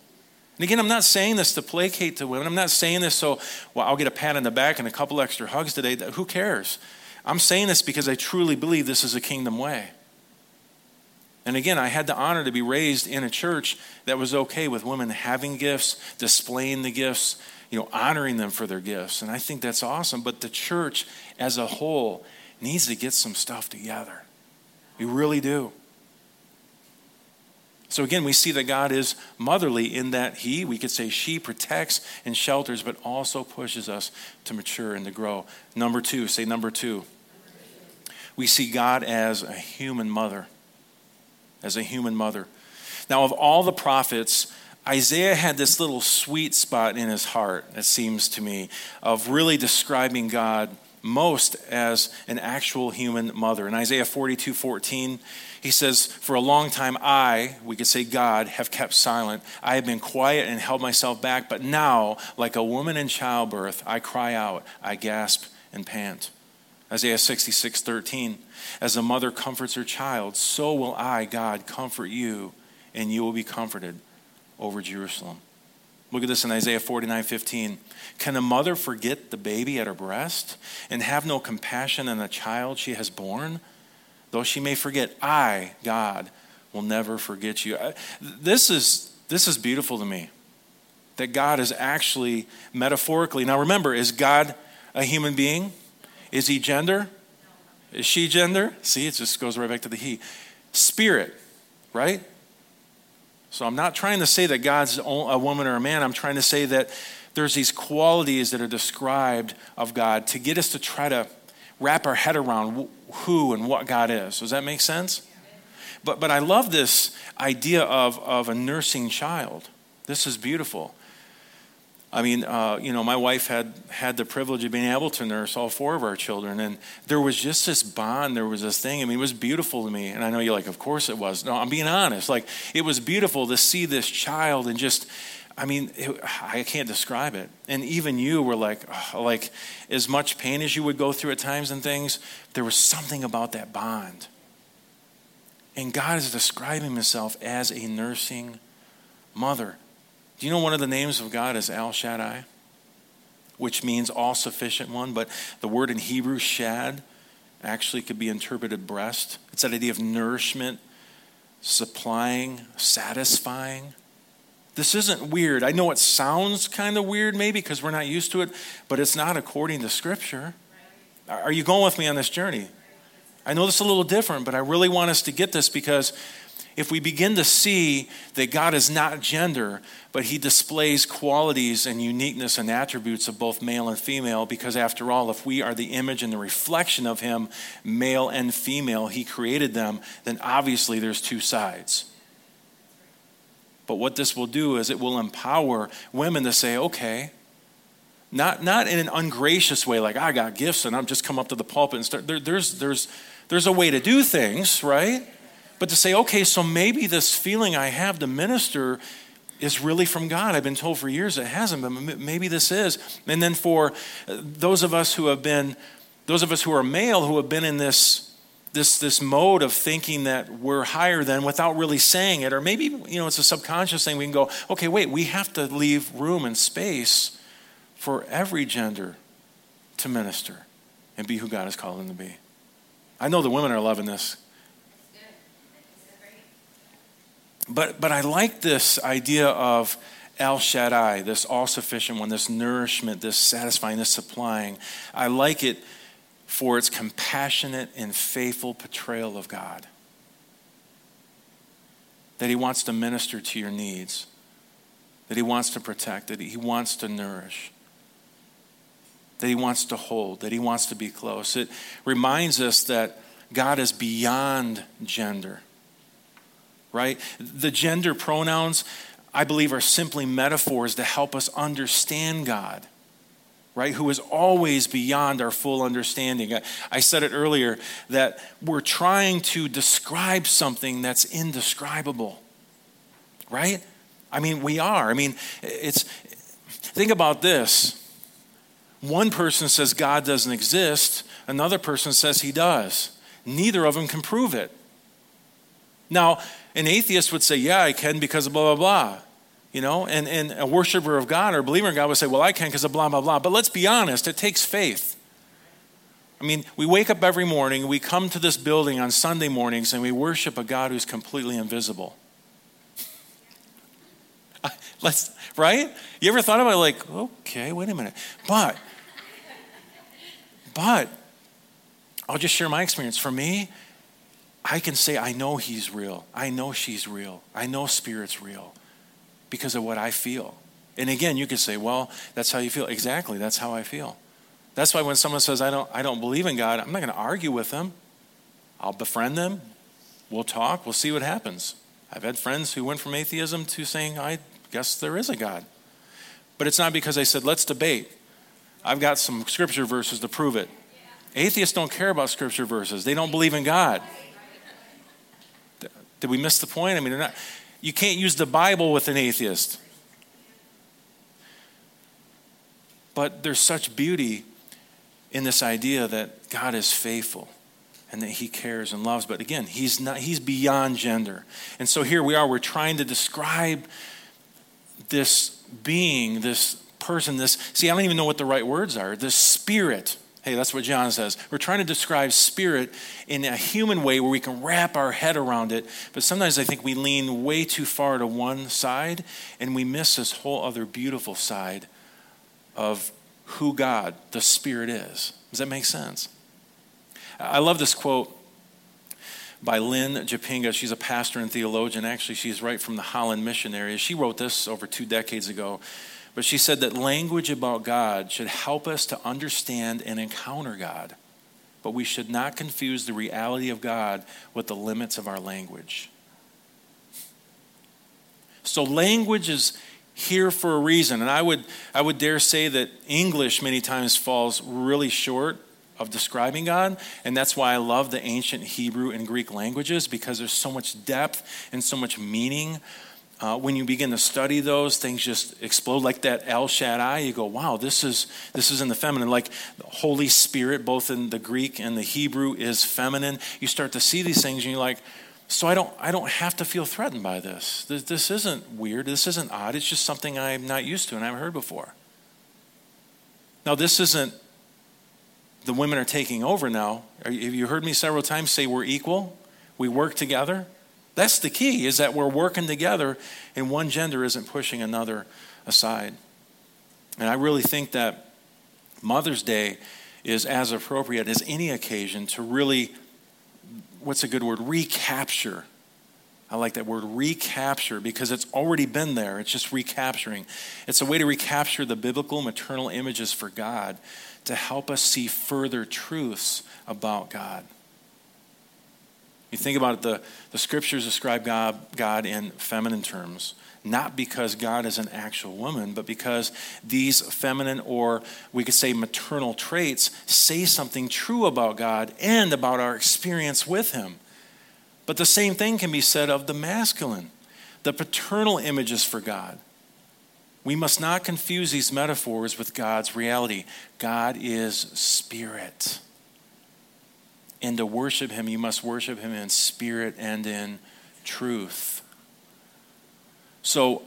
And again, I'm not saying this to placate to women. I'm not saying this so, well, I'll get a pat on the back and a couple extra hugs today. Who cares? I'm saying this because I truly believe this is a kingdom way. And again, I had the honor to be raised in a church that was okay with women having gifts, displaying the gifts, you know, honoring them for their gifts. And I think that's awesome. But the church as a whole needs to get some stuff together. We really do. So again, we see that God is motherly in that He, we could say she, protects and shelters, but also pushes us to mature and to grow. Number two, say number two. We see God as a human mother. As a human mother. Now, of all the prophets, Isaiah had this little sweet spot in his heart, it seems to me, of really describing God most as an actual human mother. In Isaiah 42 14, he says, For a long time, I, we could say God, have kept silent. I have been quiet and held myself back, but now, like a woman in childbirth, I cry out, I gasp and pant. Isaiah 66 13, As a mother comforts her child, so will I, God, comfort you, and you will be comforted over Jerusalem. Look at this in Isaiah 49 15. Can a mother forget the baby at her breast and have no compassion on the child she has born? Though she may forget, I, God, will never forget you. This is, this is beautiful to me. That God is actually metaphorically. Now remember, is God a human being? Is he gender? Is she gender? See, it just goes right back to the he. Spirit, right? So I'm not trying to say that God's a woman or a man. I'm trying to say that there's these qualities that are described of God to get us to try to wrap our head around who and what God is. Does that make sense? But, but I love this idea of, of a nursing child. This is beautiful. I mean, uh, you know, my wife had had the privilege of being able to nurse all four of our children, and there was just this bond. There was this thing. I mean, it was beautiful to me. And I know you're like, of course it was. No, I'm being honest. Like, it was beautiful to see this child and just, I mean, it, I can't describe it. And even you were like, like, as much pain as you would go through at times and things, there was something about that bond. And God is describing Himself as a nursing mother. Do you know one of the names of God is El Shaddai, which means all sufficient one? But the word in Hebrew, shad, actually could be interpreted breast. It's that idea of nourishment, supplying, satisfying. This isn't weird. I know it sounds kind of weird, maybe, because we're not used to it, but it's not according to Scripture. Are you going with me on this journey? I know this is a little different, but I really want us to get this because if we begin to see that God is not gender, but he displays qualities and uniqueness and attributes of both male and female, because after all, if we are the image and the reflection of him, male and female, he created them, then obviously there's two sides. But what this will do is it will empower women to say, okay, not, not in an ungracious way, like I got gifts and I'm just come up to the pulpit and start. There, there's, there's, there's a way to do things, right? But to say, okay, so maybe this feeling I have to minister is really from God. I've been told for years it hasn't, but maybe this is. And then for uh, those of us who have been, those of us who are male who have been in this this this mode of thinking that we're higher than without really saying it, or maybe you know it's a subconscious thing. We can go, okay, wait, we have to leave room and space for every gender to minister and be who God has called them to be. I know the women are loving this But, but I like this idea of El Shaddai, this all sufficient one, this nourishment, this satisfying, this supplying. I like it for its compassionate and faithful portrayal of God. That He wants to minister to your needs, that He wants to protect, that He wants to nourish, that He wants to hold, that He wants to be close. It reminds us that God is beyond gender right? The gender pronouns, I believe, are simply metaphors to help us understand God, right? Who is always beyond our full understanding. I, said it earlier that we're trying to describe something that's indescribable, right? I mean, we are. I mean, it's, think about this. One person says God doesn't exist, another person says he does. Neither of them can prove it. Now, an atheist would say, Yeah, I can because of blah, blah, blah. You know, and, and a worshiper of God or a believer in God would say, Well, I can because of blah, blah, blah. But let's be honest, it takes faith. I mean, we wake up every morning, we come to this building on Sunday mornings, and we worship a God who's completely invisible. Let's, right? You ever thought about it like, okay, wait a minute. But, but, I'll just share my experience. For me, I can say, I know he's real. I know she's real. I know spirit's real because of what I feel. And again, you could say, well, that's how you feel. Exactly, that's how I feel. That's why when someone says, I don't, I don't believe in God, I'm not going to argue with them. I'll befriend them. We'll talk. We'll see what happens. I've had friends who went from atheism to saying, I guess there is a God. But it's not because I said, let's debate. I've got some scripture verses to prove it. Atheists don't care about scripture verses, they don't believe in God. Did we miss the point? I mean, not, you can't use the Bible with an atheist. But there's such beauty in this idea that God is faithful and that he cares and loves. But again, he's not he's beyond gender. And so here we are, we're trying to describe this being, this person, this see, I don't even know what the right words are, this spirit. Hey, that's what John says. We're trying to describe spirit in a human way where we can wrap our head around it, but sometimes I think we lean way too far to one side and we miss this whole other beautiful side of who God, the Spirit, is. Does that make sense? I love this quote by Lynn Japinga. She's a pastor and theologian. Actually, she's right from the Holland missionary. She wrote this over two decades ago. But she said that language about God should help us to understand and encounter God. But we should not confuse the reality of God with the limits of our language. So, language is here for a reason. And I would, I would dare say that English many times falls really short of describing God. And that's why I love the ancient Hebrew and Greek languages because there's so much depth and so much meaning. Uh, when you begin to study those, things just explode like that El Shaddai. You go, wow, this is this is in the feminine. Like the Holy Spirit, both in the Greek and the Hebrew, is feminine. You start to see these things, and you're like, so I don't, I don't have to feel threatened by this. this. This isn't weird. This isn't odd. It's just something I'm not used to and I haven't heard before. Now, this isn't the women are taking over now. Have you heard me several times say we're equal? We work together? That's the key, is that we're working together and one gender isn't pushing another aside. And I really think that Mother's Day is as appropriate as any occasion to really what's a good word? Recapture. I like that word recapture because it's already been there. It's just recapturing. It's a way to recapture the biblical maternal images for God to help us see further truths about God. You think about it, the, the scriptures describe God, God in feminine terms not because God is an actual woman, but because these feminine or we could say maternal traits say something true about God and about our experience with Him. But the same thing can be said of the masculine, the paternal images for God. We must not confuse these metaphors with God's reality. God is spirit. And to worship Him, you must worship Him in spirit and in truth. So,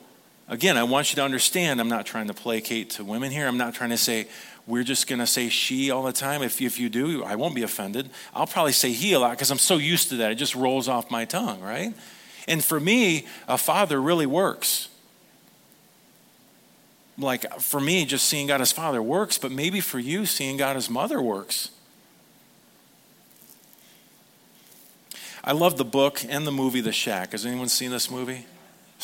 again, I want you to understand I'm not trying to placate to women here. I'm not trying to say, we're just going to say she all the time. If, if you do, I won't be offended. I'll probably say he a lot because I'm so used to that. It just rolls off my tongue, right? And for me, a father really works. Like for me, just seeing God as father works, but maybe for you, seeing God as mother works. I love the book and the movie The Shack. Has anyone seen this movie?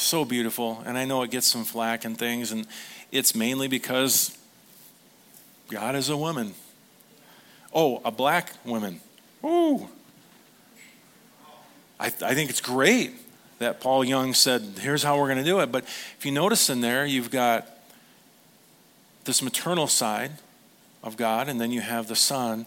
so beautiful. And I know it gets some flack and things, and it's mainly because God is a woman. Oh, a black woman. Ooh. I, I think it's great that Paul Young said, here's how we're going to do it. But if you notice in there, you've got this maternal side of God, and then you have the son.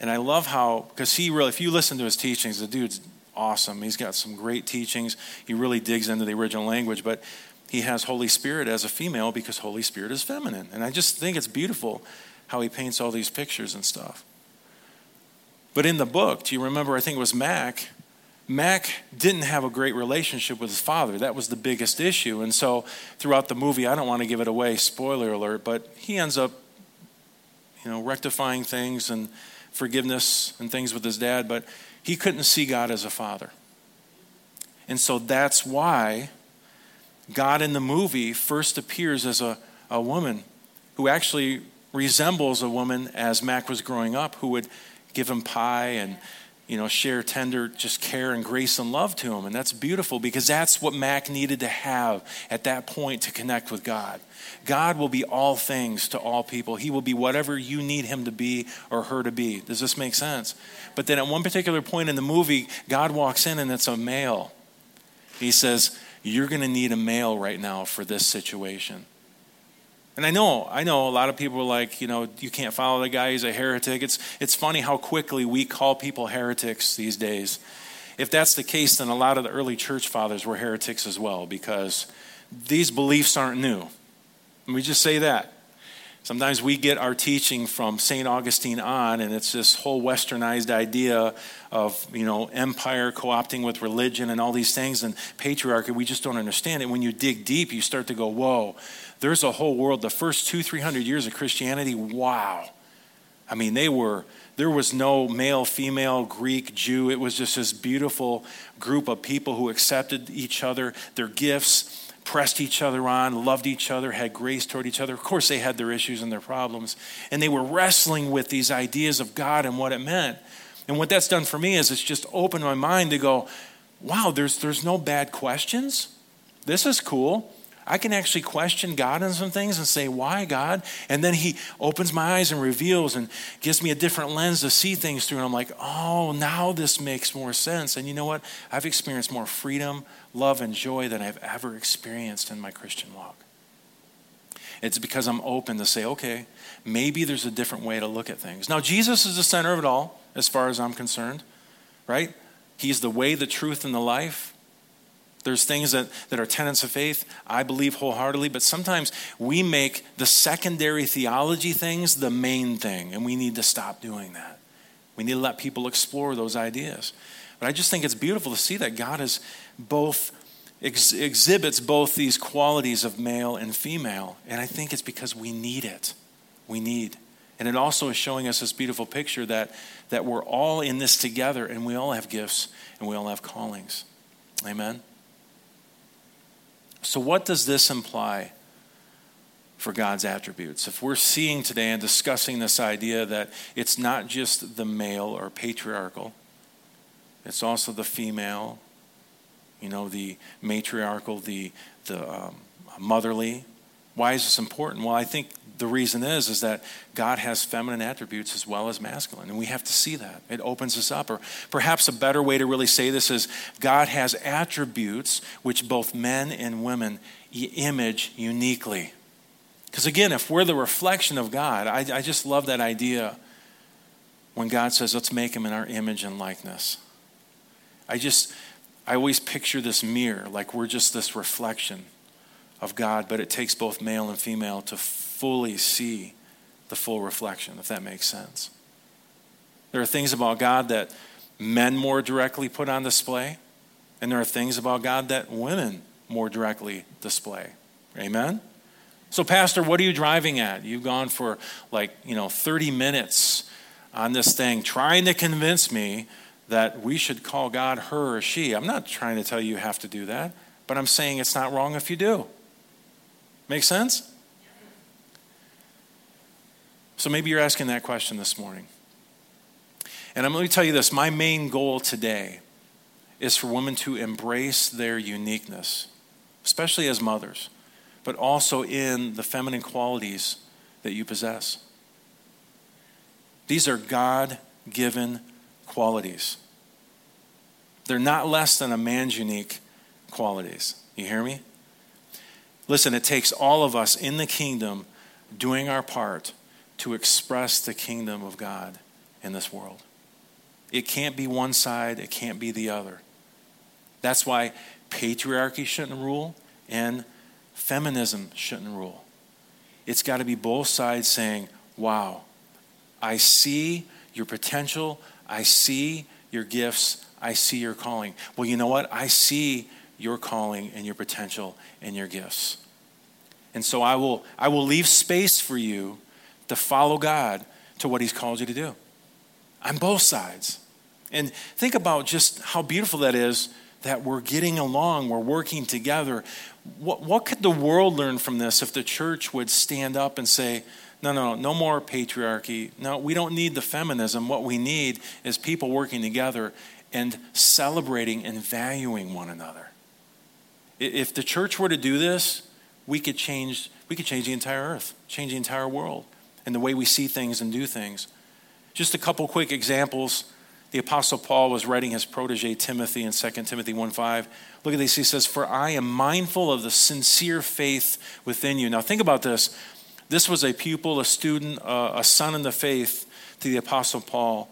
And I love how, because he really, if you listen to his teachings, the dude's awesome. He's got some great teachings. He really digs into the original language, but he has Holy Spirit as a female because Holy Spirit is feminine. And I just think it's beautiful how he paints all these pictures and stuff. But in the book, do you remember? I think it was Mack. Mack didn't have a great relationship with his father. That was the biggest issue. And so throughout the movie, I don't want to give it away, spoiler alert, but he ends up, you know, rectifying things and forgiveness and things with his dad. But he couldn't see God as a father. And so that's why God in the movie first appears as a, a woman who actually resembles a woman as Mack was growing up, who would give him pie and you know share tender just care and grace and love to him. And that's beautiful because that's what mack needed to have at that point to connect with god. God will be all things to all people. He will be whatever you need him to be or her to be. Does this make sense? But then at one particular point in the movie god walks in and it's a male. He says you're going to need a male right now for this situation and I know, I know a lot of people are like, you know, you can't follow the guy, he's a heretic. It's, it's funny how quickly we call people heretics these days. If that's the case, then a lot of the early church fathers were heretics as well, because these beliefs aren't new. Let me just say that. Sometimes we get our teaching from St. Augustine on, and it's this whole westernized idea of, you know, empire co-opting with religion and all these things and patriarchy. We just don't understand it. When you dig deep, you start to go, whoa, there's a whole world. The first two, three hundred years of Christianity, wow. I mean, they were, there was no male, female, Greek, Jew. It was just this beautiful group of people who accepted each other, their gifts, pressed each other on, loved each other, had grace toward each other. Of course, they had their issues and their problems. And they were wrestling with these ideas of God and what it meant. And what that's done for me is it's just opened my mind to go, wow, there's, there's no bad questions. This is cool. I can actually question God on some things and say, Why, God? And then He opens my eyes and reveals and gives me a different lens to see things through. And I'm like, Oh, now this makes more sense. And you know what? I've experienced more freedom, love, and joy than I've ever experienced in my Christian walk. It's because I'm open to say, Okay, maybe there's a different way to look at things. Now, Jesus is the center of it all, as far as I'm concerned, right? He's the way, the truth, and the life. There's things that, that are tenets of faith, I believe wholeheartedly, but sometimes we make the secondary theology things the main thing, and we need to stop doing that. We need to let people explore those ideas. But I just think it's beautiful to see that God is both ex- exhibits both these qualities of male and female, and I think it's because we need it. We need. And it also is showing us this beautiful picture that, that we're all in this together and we all have gifts and we all have callings. Amen. So, what does this imply for God's attributes? If we're seeing today and discussing this idea that it's not just the male or patriarchal, it's also the female, you know, the matriarchal, the, the um, motherly. Why is this important? Well, I think the reason is is that God has feminine attributes as well as masculine, and we have to see that. It opens us up. Or perhaps a better way to really say this is God has attributes which both men and women image uniquely. Because again, if we're the reflection of God, I, I just love that idea when God says, "Let's make him in our image and likeness." I just I always picture this mirror like we're just this reflection of God, but it takes both male and female to fully see the full reflection, if that makes sense. There are things about God that men more directly put on display, and there are things about God that women more directly display. Amen? So, Pastor, what are you driving at? You've gone for like, you know, 30 minutes on this thing trying to convince me that we should call God her or she. I'm not trying to tell you you have to do that, but I'm saying it's not wrong if you do. Make sense? So maybe you're asking that question this morning. And I'm going to tell you this my main goal today is for women to embrace their uniqueness, especially as mothers, but also in the feminine qualities that you possess. These are God given qualities. They're not less than a man's unique qualities. You hear me? Listen, it takes all of us in the kingdom doing our part to express the kingdom of God in this world. It can't be one side, it can't be the other. That's why patriarchy shouldn't rule and feminism shouldn't rule. It's got to be both sides saying, wow, I see your potential, I see your gifts, I see your calling. Well, you know what? I see your calling and your potential and your gifts. And so I will, I will leave space for you to follow God to what He's called you to do on both sides. And think about just how beautiful that is that we're getting along, we're working together. What, what could the world learn from this if the church would stand up and say, no, no, no more patriarchy. No, we don't need the feminism. What we need is people working together and celebrating and valuing one another. If the church were to do this, we could change, we could change the entire earth, change the entire world, and the way we see things and do things. Just a couple quick examples. The Apostle Paul was writing his protege Timothy in 2 Timothy 1:5. Look at this. He says, For I am mindful of the sincere faith within you. Now think about this. This was a pupil, a student, uh, a son in the faith to the Apostle Paul.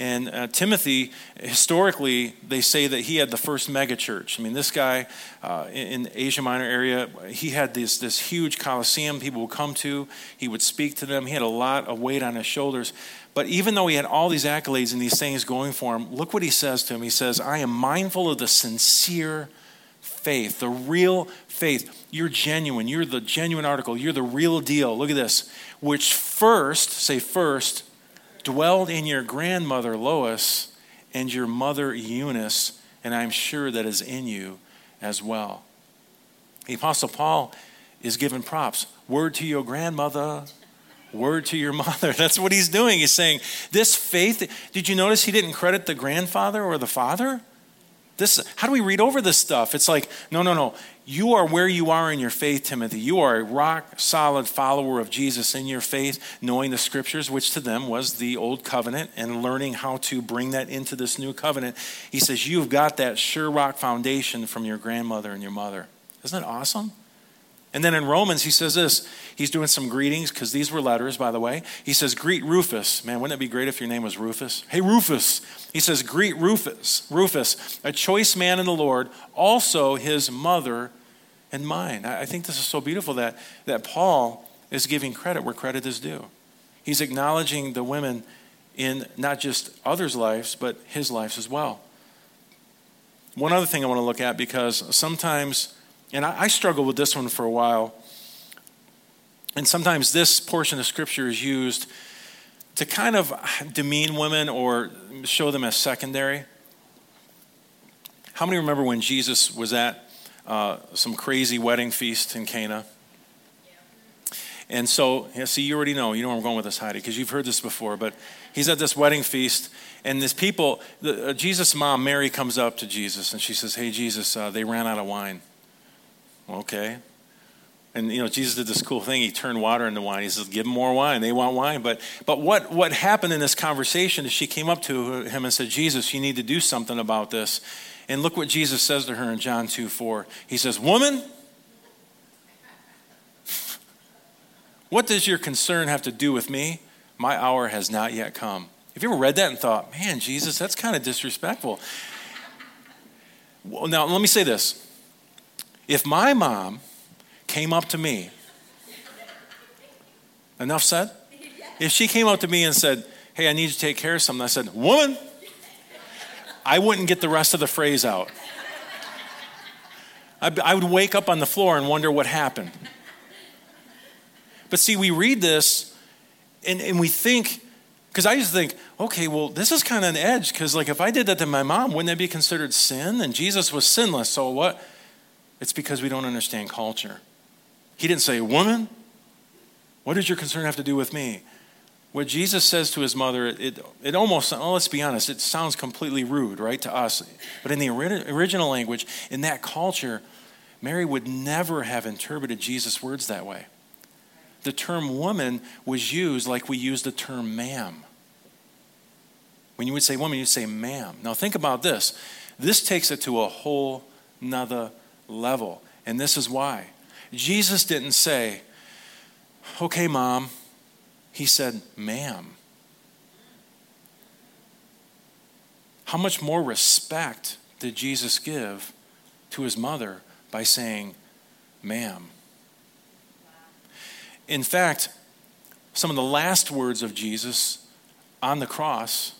And uh, Timothy, historically, they say that he had the first megachurch. I mean, this guy uh, in, the Asia Minor area, he had this, this huge coliseum people would come to. He would speak to them. He had a lot of weight on his shoulders. But even though he had all these accolades and these things going for him, look what he says to him. He says, I am mindful of the sincere faith, the real faith. You're genuine. You're the genuine article. You're the real deal. Look at this. Which first, say first, dwelled in your grandmother Lois and your mother Eunice, and I'm sure that is in you as well. The Apostle Paul is giving props. Word to your grandmother, word to your mother. That's what he's doing. He's saying, This faith, did you notice he didn't credit the grandfather or the father? This, how do we read over this stuff? It's like, no, no, no. You are where you are in your faith, Timothy. You are a rock solid follower of Jesus in your faith, knowing the scriptures, which to them was the old covenant, and learning how to bring that into this new covenant. He says, You've got that sure rock foundation from your grandmother and your mother. Isn't that awesome? And then in Romans, he says this. He's doing some greetings because these were letters, by the way. He says, Greet Rufus. Man, wouldn't it be great if your name was Rufus? Hey, Rufus. He says, Greet Rufus, Rufus, a choice man in the Lord, also his mother and mine. I think this is so beautiful that, that Paul is giving credit where credit is due. He's acknowledging the women in not just others' lives, but his lives as well. One other thing I want to look at because sometimes and I, I struggled with this one for a while. And sometimes this portion of scripture is used to kind of demean women or show them as secondary. How many remember when Jesus was at uh, some crazy wedding feast in Cana? And so, yeah, see, you already know. You know where I'm going with this, Heidi, because you've heard this before. But he's at this wedding feast, and this people, the, uh, Jesus' mom, Mary, comes up to Jesus, and she says, Hey, Jesus, uh, they ran out of wine. Okay. And you know, Jesus did this cool thing. He turned water into wine. He says, "Give them more wine. They want wine." But but what what happened in this conversation is she came up to him and said, "Jesus, you need to do something about this." And look what Jesus says to her in John 2 4. He says, Woman, what does your concern have to do with me? My hour has not yet come. Have you ever read that and thought, man, Jesus, that's kind of disrespectful? Well, now, let me say this if my mom came up to me, enough said? If she came up to me and said, Hey, I need you to take care of something, I said, Woman, I wouldn't get the rest of the phrase out. I would wake up on the floor and wonder what happened. But see, we read this and, and we think, because I used to think, okay, well, this is kind of an edge, because like if I did that to my mom, wouldn't that be considered sin? And Jesus was sinless, so what? It's because we don't understand culture. He didn't say, Woman, what does your concern have to do with me? What Jesus says to his mother, it, it almost, oh, let's be honest, it sounds completely rude, right, to us. But in the original language, in that culture, Mary would never have interpreted Jesus' words that way. The term woman was used like we use the term ma'am. When you would say woman, you'd say ma'am. Now think about this. This takes it to a whole nother level. And this is why. Jesus didn't say, okay, mom. He said, ma'am. How much more respect did Jesus give to his mother by saying, ma'am? In fact, some of the last words of Jesus on the cross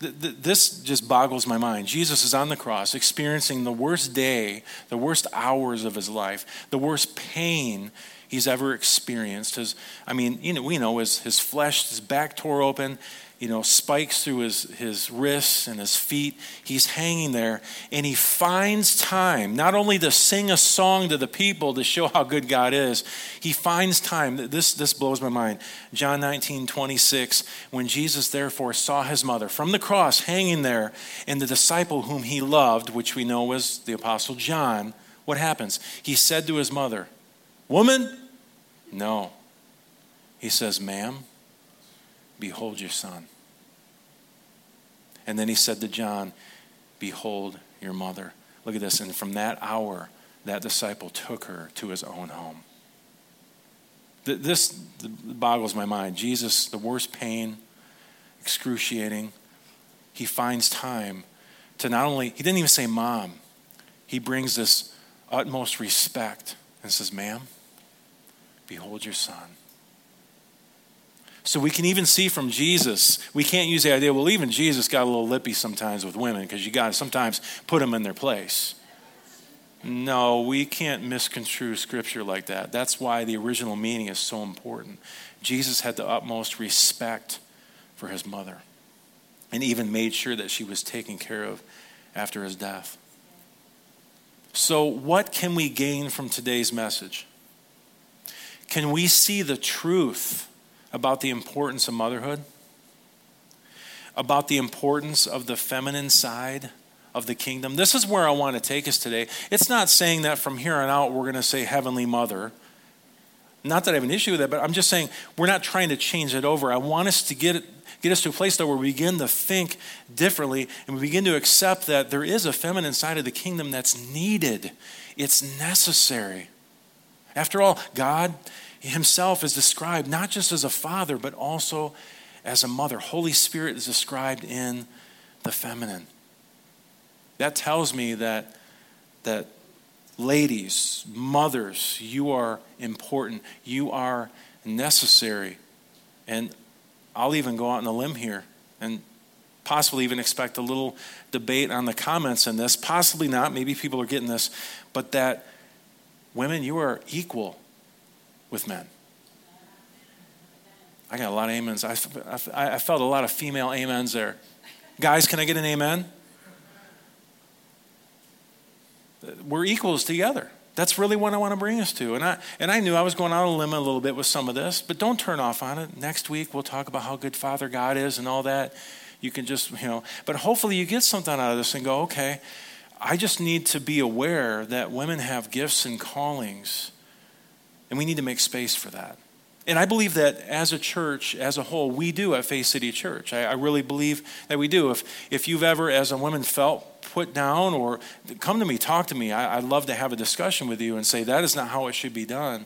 this just boggles my mind. Jesus is on the cross experiencing the worst day, the worst hours of his life, the worst pain he's ever experienced. His, I mean, you know, we know his, his flesh, his back tore open. you know, spikes through his, his wrists and his feet. He's hanging there, and he finds time not only to sing a song to the people to show how good God is, he finds time. This, this blows my mind. John 19, 26, when Jesus therefore saw his mother from the cross hanging there, and the disciple whom he loved, which we know was the Apostle John, what happens? He said to his mother, Woman, no. He says, Ma'am, Behold your son. And then he said to John, Behold your mother. Look at this. And from that hour, that disciple took her to his own home. This boggles my mind. Jesus, the worst pain, excruciating, he finds time to not only, he didn't even say mom, he brings this utmost respect and says, Ma'am, behold your son. So we can even see from Jesus, we can't use the idea, well, even Jesus got a little lippy sometimes with women because you got to sometimes put them in their place. No, we can't misconstrue scripture like that. That's why the original meaning is so important. Jesus had the utmost respect for his mother and even made sure that she was taken care of after his death. So, what can we gain from today's message? Can we see the truth about the importance of motherhood, about the importance of the feminine side of the kingdom. This is where I want to take us today. It's not saying that from here on out we're going to say Heavenly Mother. Not that I have an issue with that, but I'm just saying we're not trying to change it over. I want us to get get us to a place though where we begin to think differently and we begin to accept that there is a feminine side of the kingdom that's needed. It's necessary. After all, God himself is described not just as a father, but also as a mother. Holy Spirit is described in the feminine. That tells me that, that ladies, mothers, you are important. You are necessary. And I'll even go out on a limb here and possibly even expect a little debate on the comments in this. Possibly not. Maybe people are getting this. But that women, you are equal with men. I got a lot of amens. I, I, I felt a lot of female amens there. Guys, can I get an amen? We're equals together. That's really what I want to bring us to. And I, and I knew I was going out on a limb a little bit with some of this, but don't turn off on it. Next week, we'll talk about how good Father God is and all that. You can just, you know, but hopefully you get something out of this and go, okay, I just need to be aware that women have gifts and callings and we need to make space for that. And I believe that as a church, as a whole, we do at Faith City Church. I, I, really believe that we do. If, if you've ever, as a woman, felt put down or come to me, talk to me, I, I'd love to have a discussion with you and say that is not how it should be done.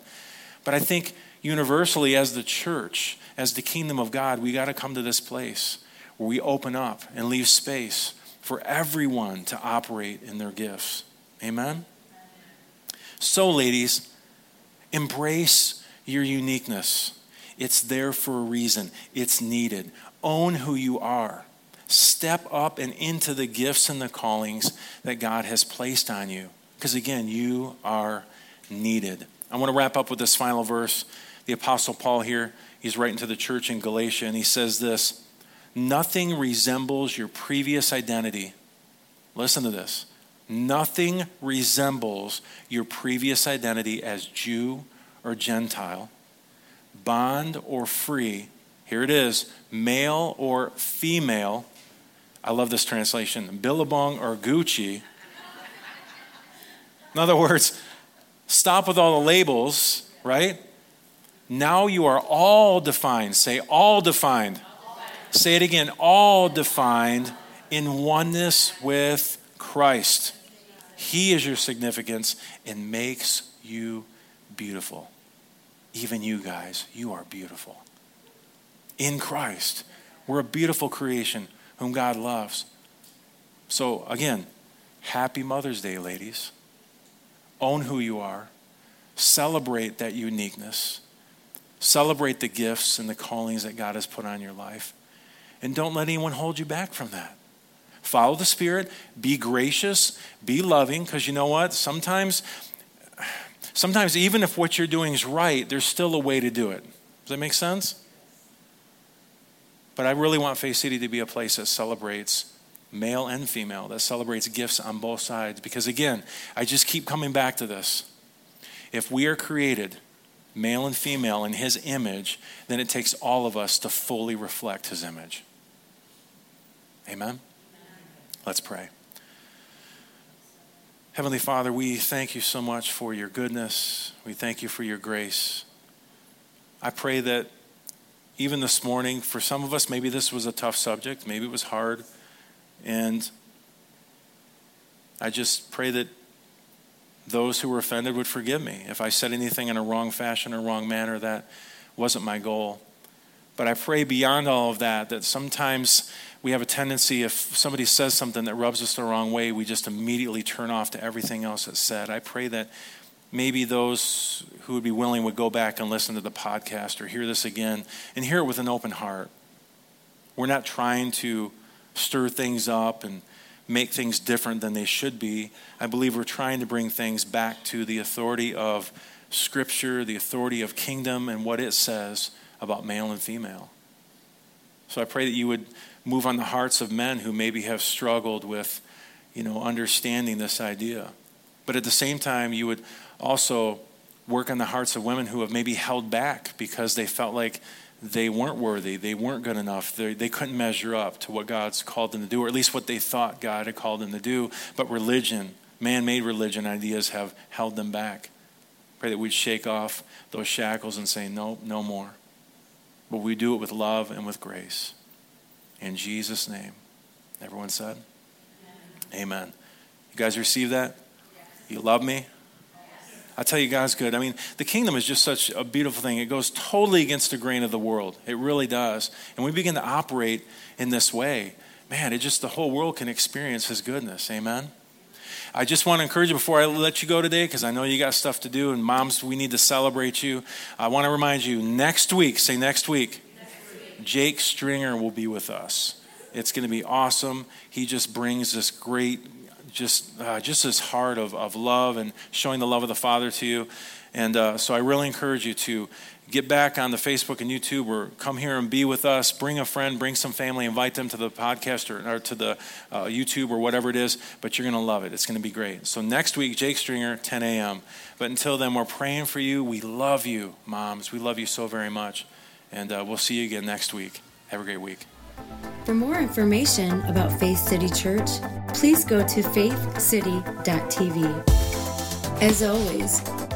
But I think universally, as the church, as the kingdom of God, we got to come to this place where we open up and leave space for everyone to operate in their gifts. Amen? So, ladies, Embrace your uniqueness. It's there for a reason, it's needed. Own who you are. Step up and into the gifts and the callings that God has placed on you. Because again, you are needed. I want to wrap up with this final verse. The Apostle Paul here, he's writing to the church in Galatia, and he says this Nothing resembles your previous identity. Listen to this. Nothing resembles your previous identity as Jew or Gentile, bond or free. Here it is male or female. I love this translation Billabong or Gucci. In other words, stop with all the labels, right? Now you are all defined. Say, all defined. Say it again, all defined in oneness with Christ. He is your significance and makes you beautiful. Even you guys, you are beautiful. In Christ, we're a beautiful creation whom God loves. So, again, happy Mother's Day, ladies. Own who you are, celebrate that uniqueness, celebrate the gifts and the callings that God has put on your life, and don't let anyone hold you back from that. Follow the Spirit, be gracious, be loving, because you know what? Sometimes, sometimes even if what you're doing is right, there's still a way to do it. Does that make sense? But I really want Faith City to be a place that celebrates male and female, that celebrates gifts on both sides. Because again, I just keep coming back to this. If we are created male and female in his image, then it takes all of us to fully reflect his image. Amen? Let's pray. Heavenly Father, we thank you so much for your goodness. We thank you for your grace. I pray that even this morning, for some of us, maybe this was a tough subject, maybe it was hard. And I just pray that those who were offended would forgive me. If I said anything in a wrong fashion or wrong manner, that wasn't my goal. But I pray beyond all of that, that sometimes we have a tendency, if somebody says something that rubs us the wrong way, we just immediately turn off to everything else that's said. I pray that maybe those who would be willing would go back and listen to the podcast or hear this again and hear it with an open heart. We're not trying to stir things up and make things different than they should be. I believe we're trying to bring things back to the authority of Scripture, the authority of kingdom, and what it says about male and female. So I pray that you would move on the hearts of men who maybe have struggled with, you know, understanding this idea. But at the same time, you would also work on the hearts of women who have maybe held back because they felt like they weren't worthy, they weren't good enough, they, they couldn't measure up to what God's called them to do, or at least what they thought God had called them to do. But religion, man made religion ideas have held them back. Pray that we'd shake off those shackles and say, No, no more. But we do it with love and with grace. In Jesus' name. Everyone said? Amen. Amen. You guys receive that? Yes. You love me? I tell you, God's good. I mean, the kingdom is just such a beautiful thing. It goes totally against the grain of the world. It really does. And we begin to operate in this way. Man, it just, the whole world can experience His goodness. Amen? I just want to encourage you before I let you go today, because I know you got stuff to do, and moms, we need to celebrate you. I want to remind you next week, say next week. Jake Stringer will be with us. It's going to be awesome. He just brings this great just uh, just this heart of, of love and showing the love of the Father to you. And uh, so I really encourage you to get back on the Facebook and YouTube or come here and be with us. Bring a friend, bring some family, invite them to the podcast or, or to the uh, YouTube or whatever it is. But you're going to love it. It's going to be great. So next week, Jake Stringer, 10 a.m. But until then, we're praying for you. We love you, moms. We love you so very much. And uh, we'll see you again next week. Have a great week. For more information about Faith City Church, please go to faithcity.tv. As always,